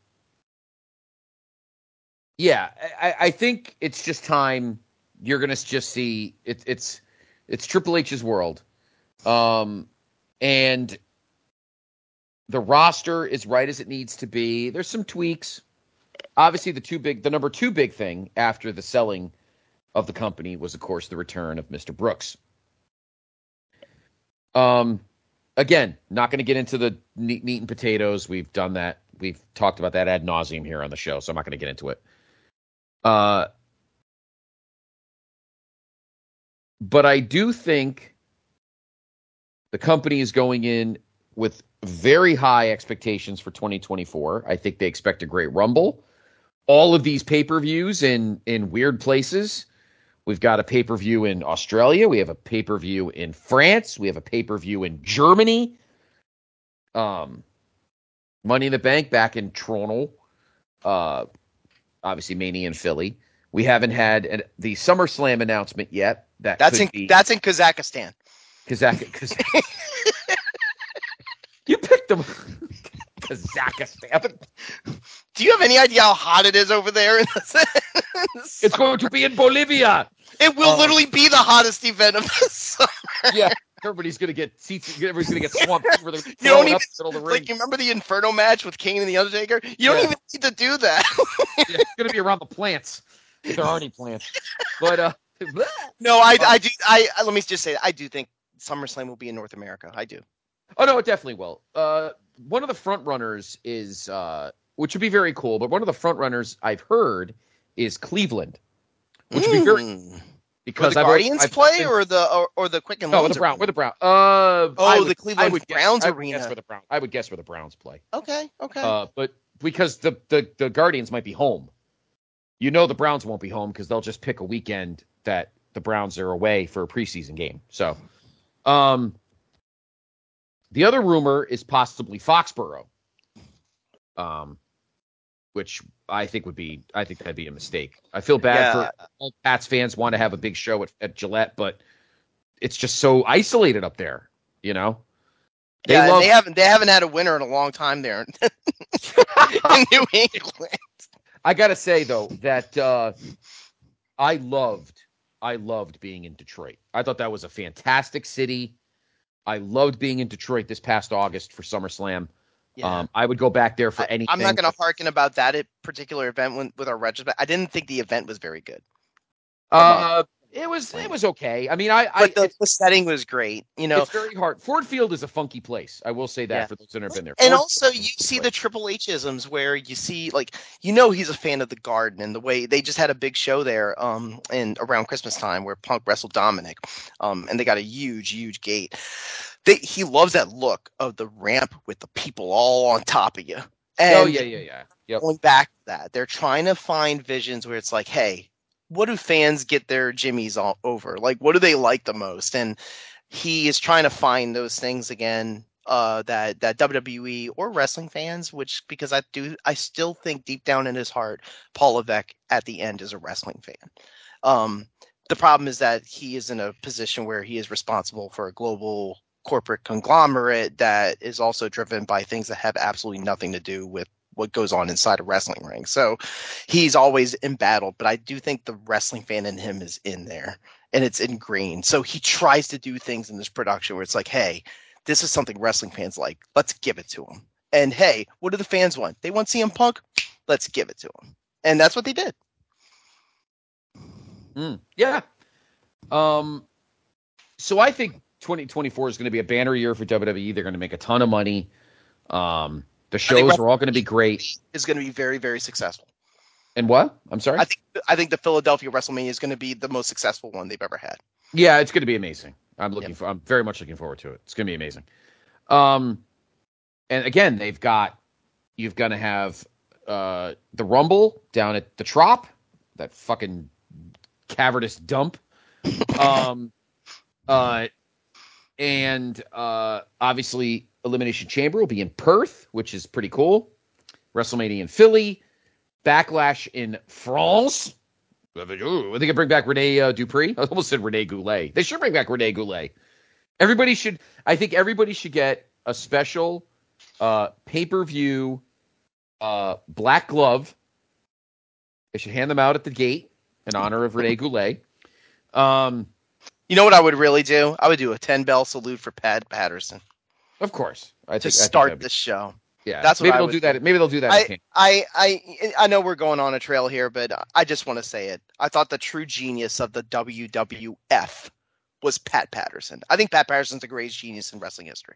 Yeah, I, I think it's just time. You're gonna just see it, it's it's Triple H's world, um, and the roster is right as it needs to be. There's some tweaks. Obviously, the two big, the number two big thing after the selling of the company was, of course, the return of Mr. Brooks. Um, again, not going to get into the meat, meat and potatoes. We've done that. We've talked about that ad nauseum here on the show, so I'm not going to get into it. Uh, but I do think the company is going in with very high expectations for 2024. I think they expect a great Rumble. All of these pay per views in in weird places. We've got a pay per view in Australia. We have a pay per view in France. We have a pay per view in Germany. Um, Money in the Bank back in Toronto. Uh, obviously Mania in Philly. We haven't had an, the SummerSlam announcement yet. That That's in be that's in Kazakhstan. Kazakh. Kazakh. [LAUGHS] you picked them. Kazakhstan. Do you have any idea how hot it is over there? [LAUGHS] It's going to be in Bolivia. It will uh, literally be the hottest event of the [LAUGHS] summer. Yeah, everybody's gonna get seats. Everybody's gonna get swamped over the, You don't even up the middle of the ring. like you remember the Inferno match with Kane and the Undertaker? You don't Yeah. even need to do that. Yeah, it's gonna be around the plants. If there are any plants. But uh, [LAUGHS] no, I Um, I do I I- let me just say I do think SummerSlam will be in North America. I do. oh no, it definitely will. Uh, one of the front runners is uh, which would be very cool. But one of the front runners I've heard is Cleveland, which would be very Mm. Because the I've already- Guardians I've play been- or the or, or the Quicken no, Loans the Brown. Arena? Where the Brown? Uh, Oh, would- the Cleveland I would guess- Browns I would. Guess where the Brown. I would guess where the Browns play. Okay, okay. Uh, but because the, the the Guardians might be home, you know the Browns won't be home because they'll just pick a weekend that the Browns are away for a preseason game. So, um, the other rumor is possibly Foxborough, um, which I think would be I think that'd be a mistake. I feel bad Yeah. for all Pats fans want to have a big show at, at Gillette, but it's just so isolated up there, you know. They yeah, love- they haven't they haven't had a winner in a long time there in [LAUGHS] New England. I gotta say though that uh, I loved I loved being in Detroit. I thought that was a fantastic city. I loved being in Detroit this past August for SummerSlam. Yeah. Um, I would go back there for I, anything. I'm not going to harken about that particular event with, with our retrospect. I didn't think the event was very good, Uh, it was it was okay. I mean, I, I the, it's, the setting was great. You know, it's very hard. Ford Field is a funky place. I will say that Yeah. for those that have been there. and Ford also you funky see the. Triple H isms where you see like you know he's a fan of the Garden and the way they just had a big show there um in around Christmas time where Punk wrestled Dominik, um and they got a huge huge gate. They he loves that look of the ramp with the people all on top of you. And oh yeah yeah yeah. Yep. going back to that, they're trying to find visions where it's like, hey, what do fans get their jimmies all over? Like, what do they like the most? And he is trying to find those things again uh, that that WWE or wrestling fans, which because I do, I still think deep down in his heart, Paul Levesque at the end is a wrestling fan. Um, the problem is that he is in a position where he is responsible for a global corporate conglomerate that is also driven by things that have absolutely nothing to do with what goes on inside a wrestling ring. So he's always embattled, but I do think the wrestling fan in him is in there and it's ingrained. So he tries to do things in this production where it's like, hey, this is something wrestling fans like. Let's give it to them. And hey, what do the fans want? They want CM Punk. Let's give it to them. And that's what they did. Mm, yeah. Um. So I think 2024 is going to be a banner year for WWE. They're going to make a ton of money. Um. The shows are all going to be great. Is going to be very, very successful. And what? I'm sorry. I think I think the Philadelphia WrestleMania is going to be the most successful one they've ever had. Yeah, it's going to be amazing. I'm looking yep. for. I'm very much looking forward to it. It's going to be amazing. Um, and again, they've got you've got to have uh the Rumble down at the Trop, that fucking cavernous dump. [LAUGHS] Um, uh, and uh, obviously Elimination Chamber will be in Perth, which is pretty cool. WrestleMania in Philly, Backlash in France. Ooh, they could bring back Rene uh, Dupree. [LAUGHS] I almost said Rene Goulet. They should bring back Rene Goulet. Everybody should. I think everybody should get a special uh, pay per view uh, black glove. They should hand them out at the gate in honor of Rene Goulet. Um, you know what I would really do? I would do a ten bell salute for Pat Patterson. Of course, I to think, start I think the show. Yeah, that's maybe they'll do that. Maybe they'll do that. I, I, I, I know we're going on a trail here, but I just want to say it. I thought the true genius of the WWF was Pat Patterson. I think Pat Patterson's the greatest genius in wrestling history.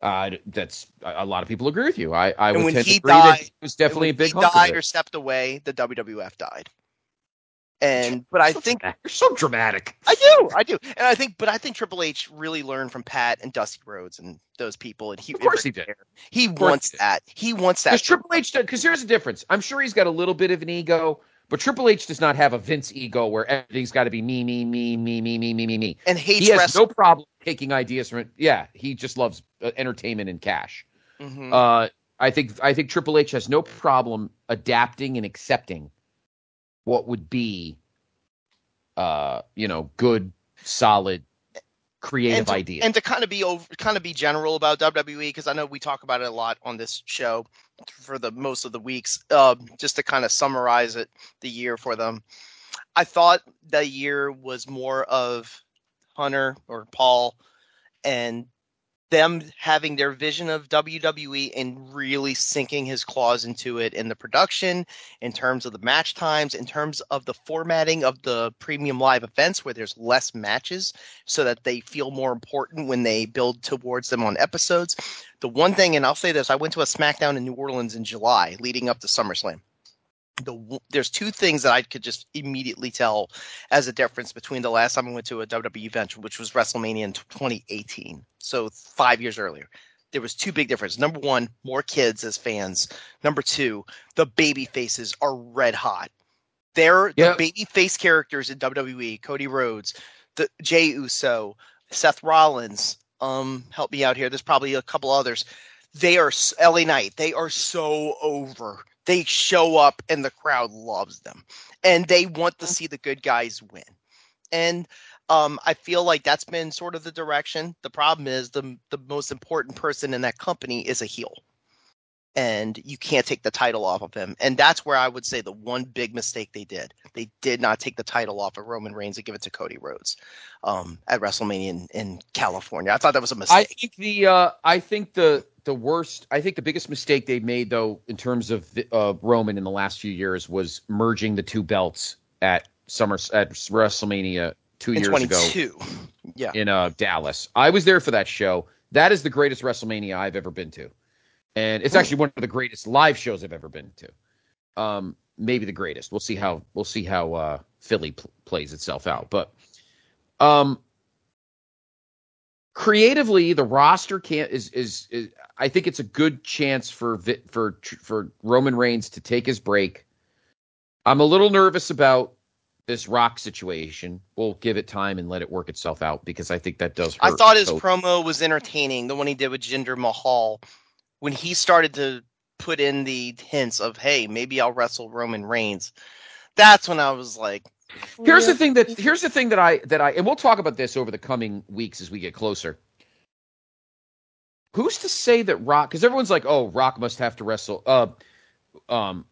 Uh, that's a lot of people agree with you. I, I and would tend to agree died, that he was definitely a big. He died or stepped away. The WWF died. And but I think you're so dramatic. I do, I do, and I think, but I think Triple H really learned from Pat and Dusty Rhodes and those people, and he of course he did. He wants he that. He wants that. Because Triple H, because here's the difference. I'm sure he's got a little bit of an ego, but Triple H does not have a Vince ego where everything's got to be me, me, me, me, me, me, me, me, me. And hates he has wrestling. no problem taking ideas from. Yeah, he just loves uh, entertainment and cash. Mm-hmm. Uh, I think I think Triple H has no problem adapting and accepting what would be uh, you know, good, solid, creative and to, ideas. And to kind of be over, kind of be general about WWE because I know we talk about it a lot on this show for the most of the weeks. Uh, just to kind of summarize it, the year for them, I thought the year was more of Hunter or Paul and them having their vision of WWE and really sinking his claws into it in the production, in terms of the match times, in terms of the formatting of the premium live events where there's less matches so that they feel more important when they build towards them on episodes. The one thing, and I'll say this, I went to a SmackDown in New Orleans in July leading up to SummerSlam the there's two things that I could just immediately tell as a difference between the last time I went to a WWE event, which was WrestleMania in 2018, so five years earlier. There was two big differences. Number one, more kids as fans. Number two, the baby faces are red hot. They're yep. the baby face characters in WWE. Cody Rhodes, the Jey Uso, Seth Rollins. Um, help me out here. There's probably a couple others. They are LA Knight. They are so over they show up and the crowd loves them and they want to see the good guys win and um, I feel like that's been sort of the direction. The problem is the the most important person in that company is a heel, and you can't take the title off of him. And that's where I would say the one big mistake they did. They did not take the title off of Roman Reigns and give it to Cody Rhodes um, at WrestleMania in, in California. I thought that was a mistake. I think the uh, I think the the worst, I think the biggest mistake they've made, though, in terms of uh, Roman in the last few years, was merging the two belts at Summer at WrestleMania two in years 22. ago. Yeah, in uh, Dallas, I was there for that show. That is the greatest WrestleMania I've ever been to, and it's actually one of the greatest live shows I've ever been to. Um, maybe the greatest. We'll see how we'll see how uh, Philly pl- plays itself out, but um, creatively the roster can't is, is, is I think it's a good chance for for for Roman Reigns to take his break. I'm a little nervous about this Rock situation. We'll give it time and let it work itself out because I think that does. I thought his Cody. promo was entertaining. The one he did with Jinder Mahal, when he started to put in the hints of, "Hey, maybe I'll wrestle Roman Reigns." That's when I was like, Here's the thing that here's the thing that I that I and we'll talk about this over the coming weeks as we get closer. Who's to say that Rock? Because everyone's like, "Oh, Rock must have to wrestle." Uh, um,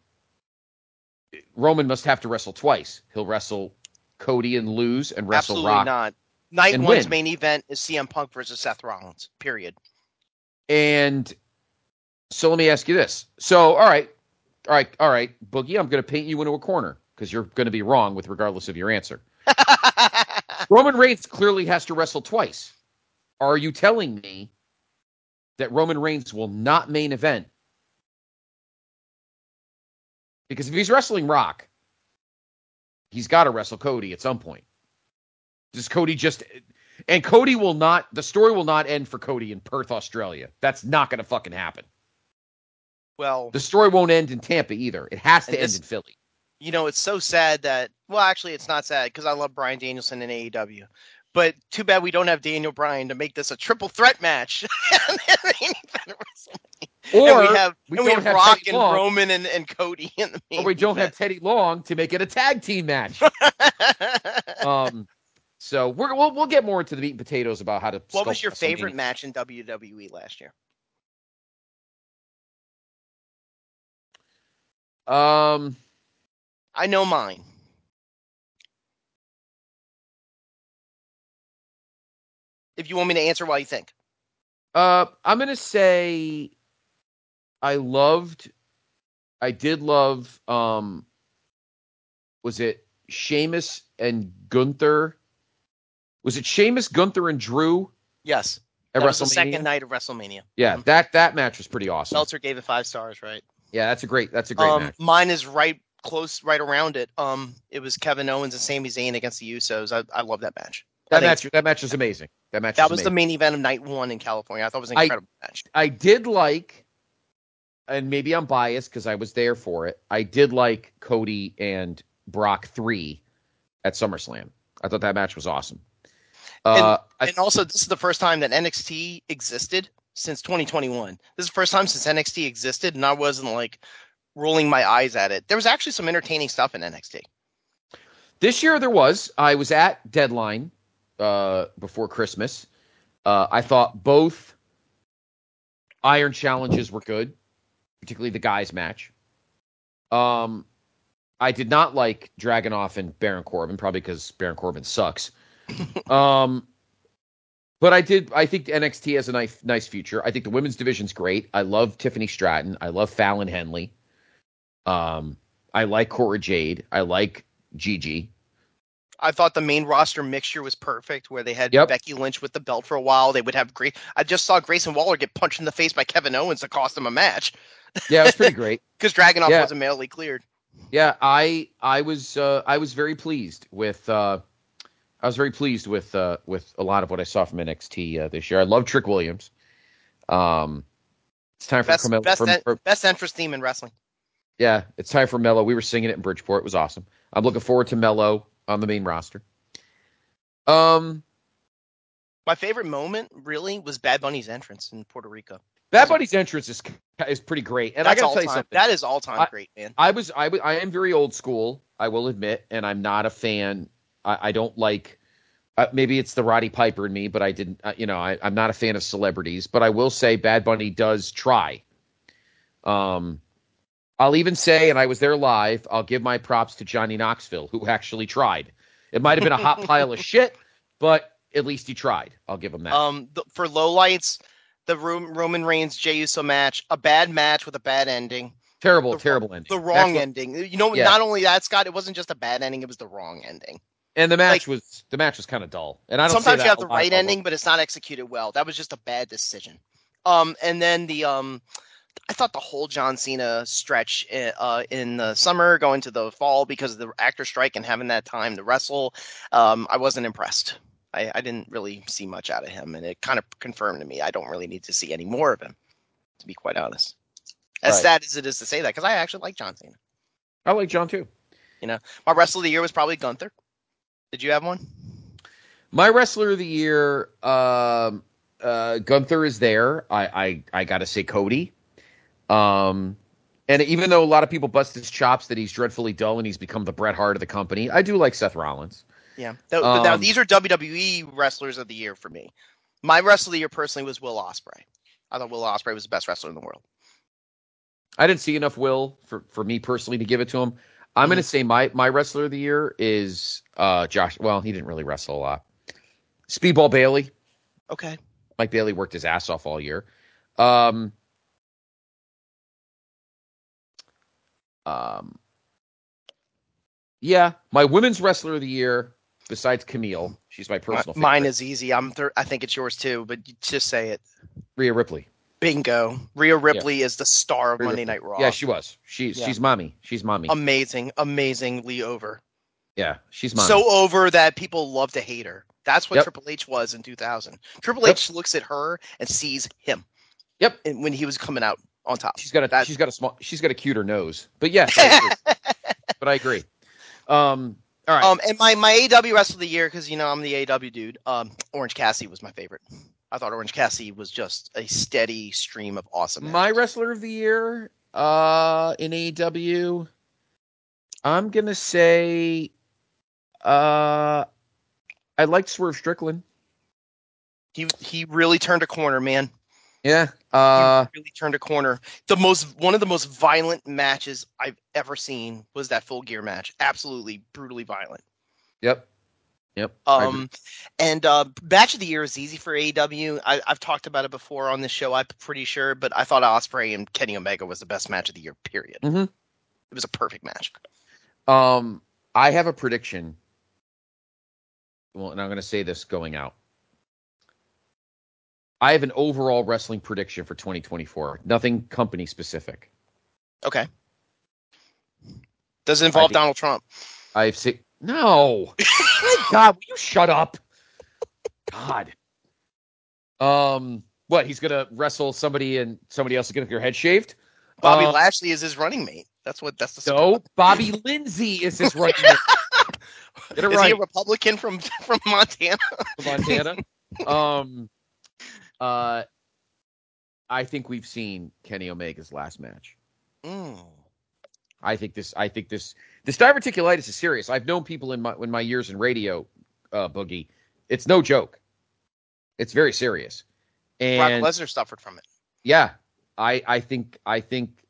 Roman must have to wrestle twice. He'll wrestle Cody and lose, and wrestle "Absolutely Rock. not." Night and one's win. main event is CM Punk versus Seth Rollins. Period. And so let me ask you this. So, all right, all right, all right, Boogie, I'm going to paint you into a corner because you're going to be wrong with regardless of your answer. [LAUGHS] Roman Reigns clearly has to wrestle twice. Are you telling me that Roman Reigns will not main event? Because if he's wrestling Rock, he's got to wrestle Cody at some point. Does Cody just and Cody will not the story will not end for Cody in Perth, Australia. That's not going to fucking happen. well, The story won't end in Tampa either. It has to end this- in Philly. You know, it's so sad that. Well, actually, it's not sad because I love Bryan Danielson in AEW. But too bad we don't have Daniel Bryan to make this a triple threat match. [LAUGHS] And the main event of WrestleMania. Or and we have, we and we don't have have Rock Teddy and Long. Roman and, and Cody in the main or we don't have. Teddy Long to make it a tag team match. [LAUGHS] um, so we're, we'll we'll get more into the meat and potatoes about how to. what was your favorite match in WWE last year? Um, I know mine. If you want me to answer while you think. uh, I'm gonna say I loved. I did love. Um, was it Sheamus and Gunther? Was it Sheamus, Gunther, and Drew Yes. at That was the WrestleMania? second night of WrestleMania. Yeah, that that match was pretty awesome. Meltzer gave it five stars, right? Yeah, that's a great that's a great um, match. Mine is right close, right around it. Um, it was Kevin Owens and Sami Zayn against the Usos. I, I love that match. That match that match was amazing. That match That was the main event of night one in California. I thought it was an I- incredible match. I did like, and maybe I'm biased because I was there for it. I did like Cody and Brock three at SummerSlam. I thought that match was awesome. Uh, I, and also, this is the first time that NXT existed since 2021. This is the first time since NXT existed, and I wasn't like rolling my eyes at it. There was actually some entertaining stuff in NXT. this year there was. I was at Deadline uh, before Christmas. Uh, I thought both Iron challenges were good, particularly the guys match. Um, I did not like Dragunov and Baron Corbin, probably because Baron Corbin sucks. [LAUGHS] um, but I did. I think NXT has a nice, nice future. I think the women's division's great. I love Tiffany Stratton. I love Fallon Henley. Um, I like Cora Jade. I like Gigi. I thought the main roster mixture was perfect, where they had Yep. Becky Lynch with the belt for a while. They would have great. I just saw Grayson Waller get punched in the face by Kevin Owens to cost him a match Yeah, it was pretty [LAUGHS] great. because Dragunov Yeah. wasn't mailly cleared. Yeah, I I was uh, I was very pleased with uh, I was very pleased with uh, with a lot of what I saw from NXT uh, this year. I love Trick Williams. Um, it's time for Best Carmelo. best, for- en- for- best entrance theme in wrestling. Yeah, it's time for Melo. We were singing it in Bridgeport. It was awesome. I'm looking forward to Melo on the main roster. Um, My favorite moment really was Bad Bunny's entrance in Puerto Rico. Bad Bunny's entrance is is pretty great, and I gotta tell you time. something. That is all time great, man. I was I was I am very old school. I will admit, and I'm not a fan. I, I don't like. Uh, maybe it's the Roddy Piper in me, but I didn't. Uh, you know, I, I'm not a fan of celebrities. But I will say, Bad Bunny does try. Um, I'll even say, and I was there live. I'll give my props to Johnny Knoxville, who actually tried. It might have been a hot [LAUGHS] pile of shit, but at least he tried. I'll give him that. Um, the, for lowlights, the Ro- Roman Reigns Jey Uso match, a bad match with a bad ending, terrible, the- terrible ending. the wrong what- ending. You know, Yeah. not only that, Scott, it wasn't just a bad ending; it was the wrong ending. And the match like- was the match was kind of dull. And I don't say Sometimes you have the right ending, but it's not executed well. That was just a bad decision. Um, and then the um, I thought the whole John Cena stretch uh, uh, in the summer going to the fall because of the actor strike and having that time to wrestle, um, I wasn't impressed. I, I didn't really see much out of him, and it kind of confirmed to me I don't really need to see any more of him, to be quite honest. As Right. sad as it is to say that, because I actually like John Cena. I like John too. You know, my wrestler of the year was probably Gunther. Did you have one? My wrestler of the year, um, uh, Gunther is there. I, I, I got to say Cody. Um, and even though a lot of people bust his chops that he's dreadfully dull and he's become the Bret Hart of the company, I do like Seth Rollins. Yeah. Th- but now Um, these are WWE wrestlers of the year for me. My wrestler of the year personally was Will Ospreay. I thought Will Ospreay was the best wrestler in the world. I didn't see enough Will for, for me personally to give it to him. I'm going to say my my wrestler of the year is uh, Josh. Well, he didn't really wrestle a lot. Speedball Bailey. Okay. Mike Bailey worked his ass off all year. Um, um, yeah, my women's wrestler of the year, besides Kamille, she's my personal favorite. Mine is easy. I'm thir- I think it's yours too, but just say it. Rhea Ripley. Bingo. Rhea Ripley is the star of Rhea Monday Ripley. Night Raw. Yeah, she was. She's Yeah. she's mommy. She's mommy. amazing, amazingly over. yeah, she's mommy. So over that people love to hate her. That's what Yep. Triple H was in 2000. Triple Yep. H looks at her and sees him. Yep. And when he was coming out on top. she's got a That- she's got a small she's got a cuter nose. But yes, I [LAUGHS] but I agree. Um, all right. Um, and my my AW wrestler of the year because you know I'm the AW dude. Um, Orange Cassidy was my favorite. I thought Orange Cassidy was just a steady stream of awesome. My matches. wrestler of the year uh in AEW I'm going to say uh I liked Swerve Strickland. he he really turned a corner, man. Yeah. Uh really turned a corner. The most one of the most violent matches I've ever seen was that full gear match. Absolutely brutally violent. yep. Yep. Um, and uh, match of the year is easy for AEW. I, I've talked about it before on this show. I'm pretty sure, but I thought Ospreay and Kenny Omega was the best match of the year. Period. Mhm. It was a perfect match. Um I have a prediction. Well, and I'm going to say this going out. I have an overall wrestling prediction for 2024. Nothing company specific. Okay. Does it involve think- Donald Trump? I've seen no. [LAUGHS] My God, will you shut up? God. Um, what? He's gonna wrestle somebody, and somebody else is gonna get their head shaved. Bobby Uh, Lashley is his running mate. That's what. That's the. No, Bobby Lindsay is his right. [LAUGHS] Get it is right, he a Republican from [LAUGHS] from Montana? Montana. Um, uh, I think we've seen Kenny Omega's last match. Mm. I think this. I think this. This diverticulitis is serious. I've known people in my in my years in radio, uh, Boogie. It's no joke. It's very serious. Brock And Lesnar suffered from it. yeah, I I think I think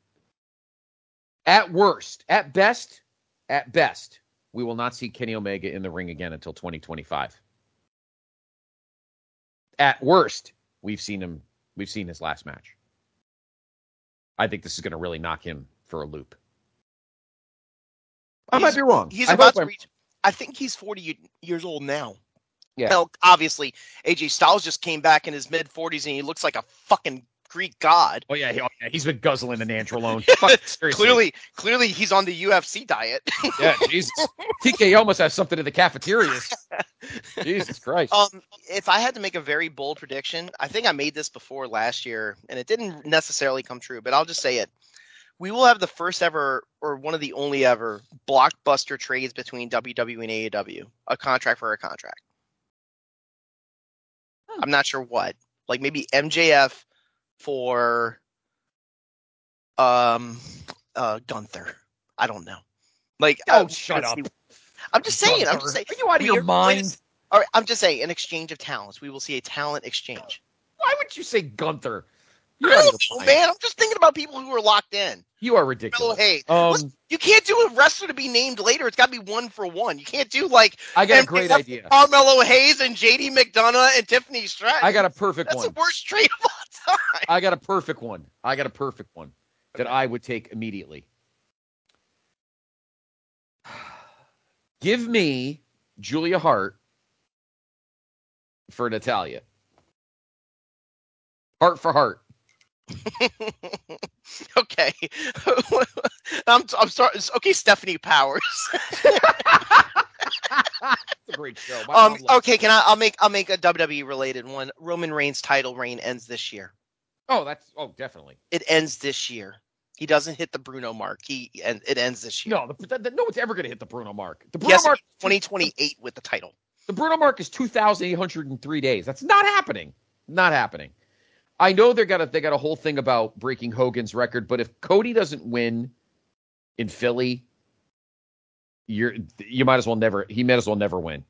at worst, at best, at best, we will not see Kenny Omega in the ring again until 2025. At worst, we've seen him. We've seen his last match. I think this is going to really knock him for a loop. I might be wrong. He's I about to reach. I think he's 40 years old now. Yeah. Hell, obviously, AJ Styles just came back in his mid 40s and he looks like a fucking Greek god. Oh yeah, he, oh, yeah, he's been guzzling an Antralone. [LAUGHS] Fuck. Clearly, clearly he's on the UFC diet. [LAUGHS] yeah, Jesus. TKO almost has something in the cafeterias. [LAUGHS] Jesus Christ. um, if I had to make a very bold prediction, I think I made this before last year, and it didn't necessarily come true, but I'll just say it. We will have the first ever, or one of the only ever, blockbuster trades between WWE and AEW. A contract for a contract. Hmm. I'm not sure what. Like maybe MJF for um uh Gunther. I don't know. Like Oh, shut up. I'm just saying. I'm just saying. Are you out of your mind? All right, I'm just saying an exchange of talents. We will see a talent exchange. Why would you say Gunther? I don't know, man. I'm just thinking about people who are locked in. You are ridiculous. Hayes. Um, Listen, you can't do a wrestler to be named later. It's got to be one for one. You can't do like I got a great idea. Carmelo Hayes and JD McDonagh and Tiffany Stratton. I got a perfect That's one. the worst trade of all time. I got a perfect one. I got a perfect one that I would take immediately. [SIGHS] Give me Julia Hart for Natalya. Heart for heart. [LAUGHS] okay. [LAUGHS] I'm I'm sorry. Okay, Stefanie Powers. It's a great show. My um. Okay. Can I? I'll make I'll make a WWE related one. Roman Reigns title reign ends this year. Oh, that's oh definitely. It ends this year. He doesn't hit the Bruno mark. He and it ends this year. No, the, the, the, no one's ever going to hit the Bruno mark. The Bruno Yes, mark, 2028 with the title. the Bruno mark is 2,803 days. That's not happening. Not happening. I know they're got a they got a whole thing about breaking Hogan's record, but if Cody doesn't win in Philly, you're you might as well never he might as well never win.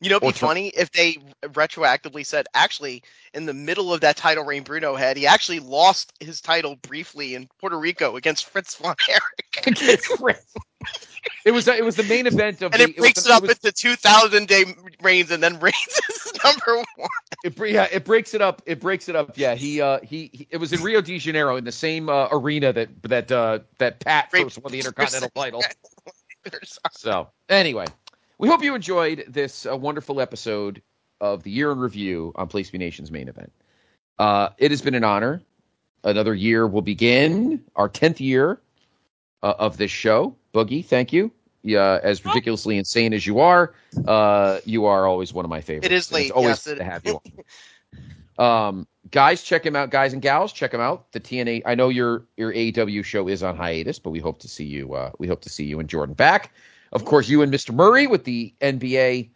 You know, it'd be funny if they retroactively said, actually, in the middle of that title reign Bruno had, he actually lost his title briefly in Puerto Rico against Fritz von Erich. [LAUGHS] [LAUGHS] It was it was the main event of And the it breaks was, it up was- into 2,000 day reigns and then [LAUGHS] reigns is number one. It, yeah, it breaks it up. It breaks it up. Yeah, he uh he, he it was in Rio de Janeiro in the same uh, arena that that uh that Pat Great- first won the Intercontinental title. So anyway, we hope you enjoyed this uh, wonderful episode of the year in review on Place B Nation's main event. Uh, it has been an honor. Another year will begin our tenth year uh, of this show. Boogie, thank you. Yeah, as ridiculously insane as you are, uh, you are always one of my favorites. It is late, It's always yes, it- to have you. on. um, guys, check him out. Guys and gals, check him out. The TNA. I know your your AEW show is on hiatus, but we hope to see you. Uh, we hope to see you and Jordan back. Of course, you and Mr. Murray with the NBA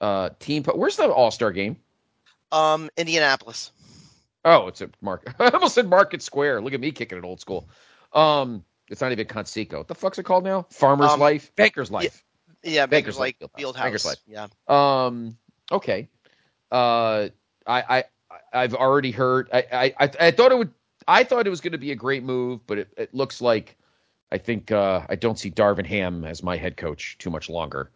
uh, team. Where's the All Star game? Um, Indianapolis. Oh, it's a Market. [LAUGHS] I almost said Market Square. Look at me kicking it old school. Um, it's not even Conseco. What the fuck's it called now? Farmer's Um, Life, Banker's Life. Yeah, Baker's Baker's like Life Field House. Life. Yeah. Um, okay. Uh, I, I, I've already heard. I, I, I, I thought it would. I thought it was going to be a great move, but it, it looks like. I think uh, I don't see Darvin Ham as my head coach too much longer.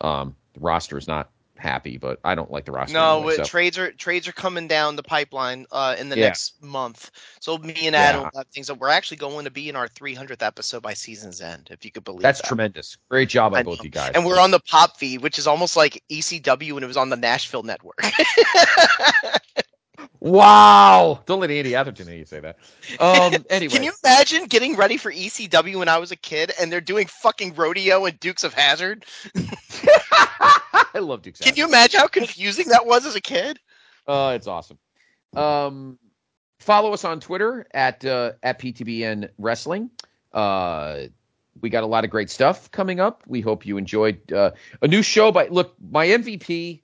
Um, the roster is not happy, but I don't like the roster. No, anyway, so- trades are trades are coming down the pipeline uh, in the Yeah. next month. So me and Adam will have things that we're actually going to be in our 300th episode by season's end, if you could believe that's that. tremendous. Great job on both you guys. And we're on the pop feed, which is almost like ECW when it was on the Nashville network. [LAUGHS] Wow! Don't let Andy Atherton hear you say that. [LAUGHS] Um, anyway, Can you imagine getting ready for ECW when I was a kid and they're doing fucking rodeo and Dukes of Hazzard? [LAUGHS] I love Duke's. Can you imagine how confusing that was as a kid? Uh, it's awesome. Um, follow us on Twitter at uh, at PTBN Wrestling. Uh, we got a lot of great stuff coming up. We hope you enjoyed uh, a new show. By look, my MVP.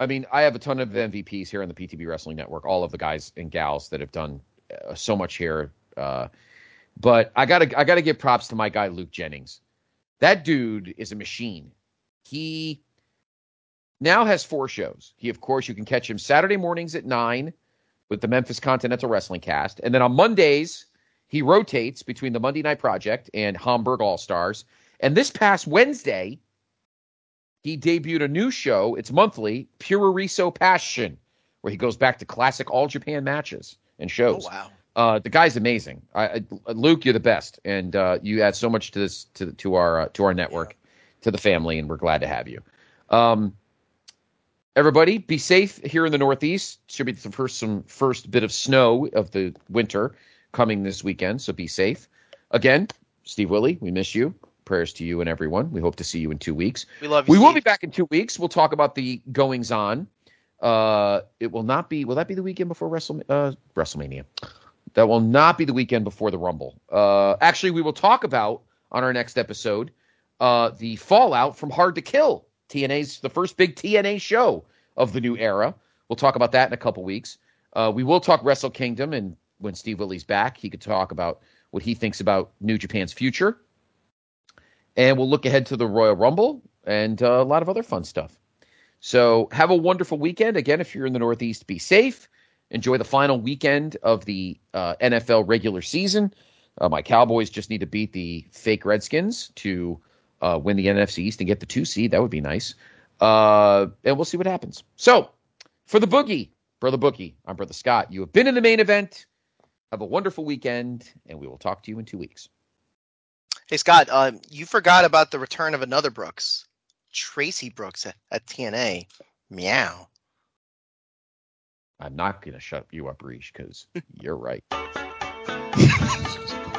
I mean, I have a ton of MVPs here on the PTB Wrestling Network. All of the guys and gals that have done uh, so much here. Uh, but I gotta I gotta give props to my guy Luke Jennings. That dude is a machine. He now has four shows. He, of course, you can catch him Saturday mornings at nine with the Memphis Continental Wrestling Cast, and then on Mondays he rotates between the Monday Night Project and Hamburg All Stars. And this past Wednesday, he debuted a new show. It's monthly, Puroresu Passion, where he goes back to classic All Japan matches and Oh shows. wow. Uh, the guy's amazing. I, I, Luke, you're the best, and uh, you add so much to this to to our uh, to our network, to the family, and we're glad to have you. Um, everybody, be safe here in the Northeast. Should be the first some first bit of snow of the winter coming this weekend, so be safe. Again, Steve Willie, we miss you. Prayers to you and everyone. We hope to see you in two weeks. We love you. We will be back in two weeks. We'll talk about the goings on. Uh, it will not be. Will that be the weekend before Wrestle, uh, WrestleMania? That will not be the weekend before the Rumble. Uh, actually, we will talk about on our next episode uh, the fallout from Hard to Kill. TNA's the first big TNA show of the new era. We'll talk about that in a couple weeks. Uh, we will talk Wrestle Kingdom, and when Steve Willie's back, he could talk about what he thinks about New Japan's future. And we'll look ahead to the Royal Rumble and uh, a lot of other fun stuff. So have a wonderful weekend. Again, if you're in the Northeast, be safe. Enjoy the final weekend of the uh, NFL regular season. Uh, my Cowboys just need to beat the fake Redskins to uh, win the NFC East and get the two seed. That would be nice. Uh, and we'll see what happens. So for the boogie, Brother Boogie, I'm Brother Scott. You have been in the main event. Have a wonderful weekend, and we will talk to you in two weeks. Hey Scott, um, you forgot about the return of another Brooks, Traci Brooks at, at TNA. Meow. I'm not going to shut you up, Riche, because [LAUGHS] you're right. [LAUGHS]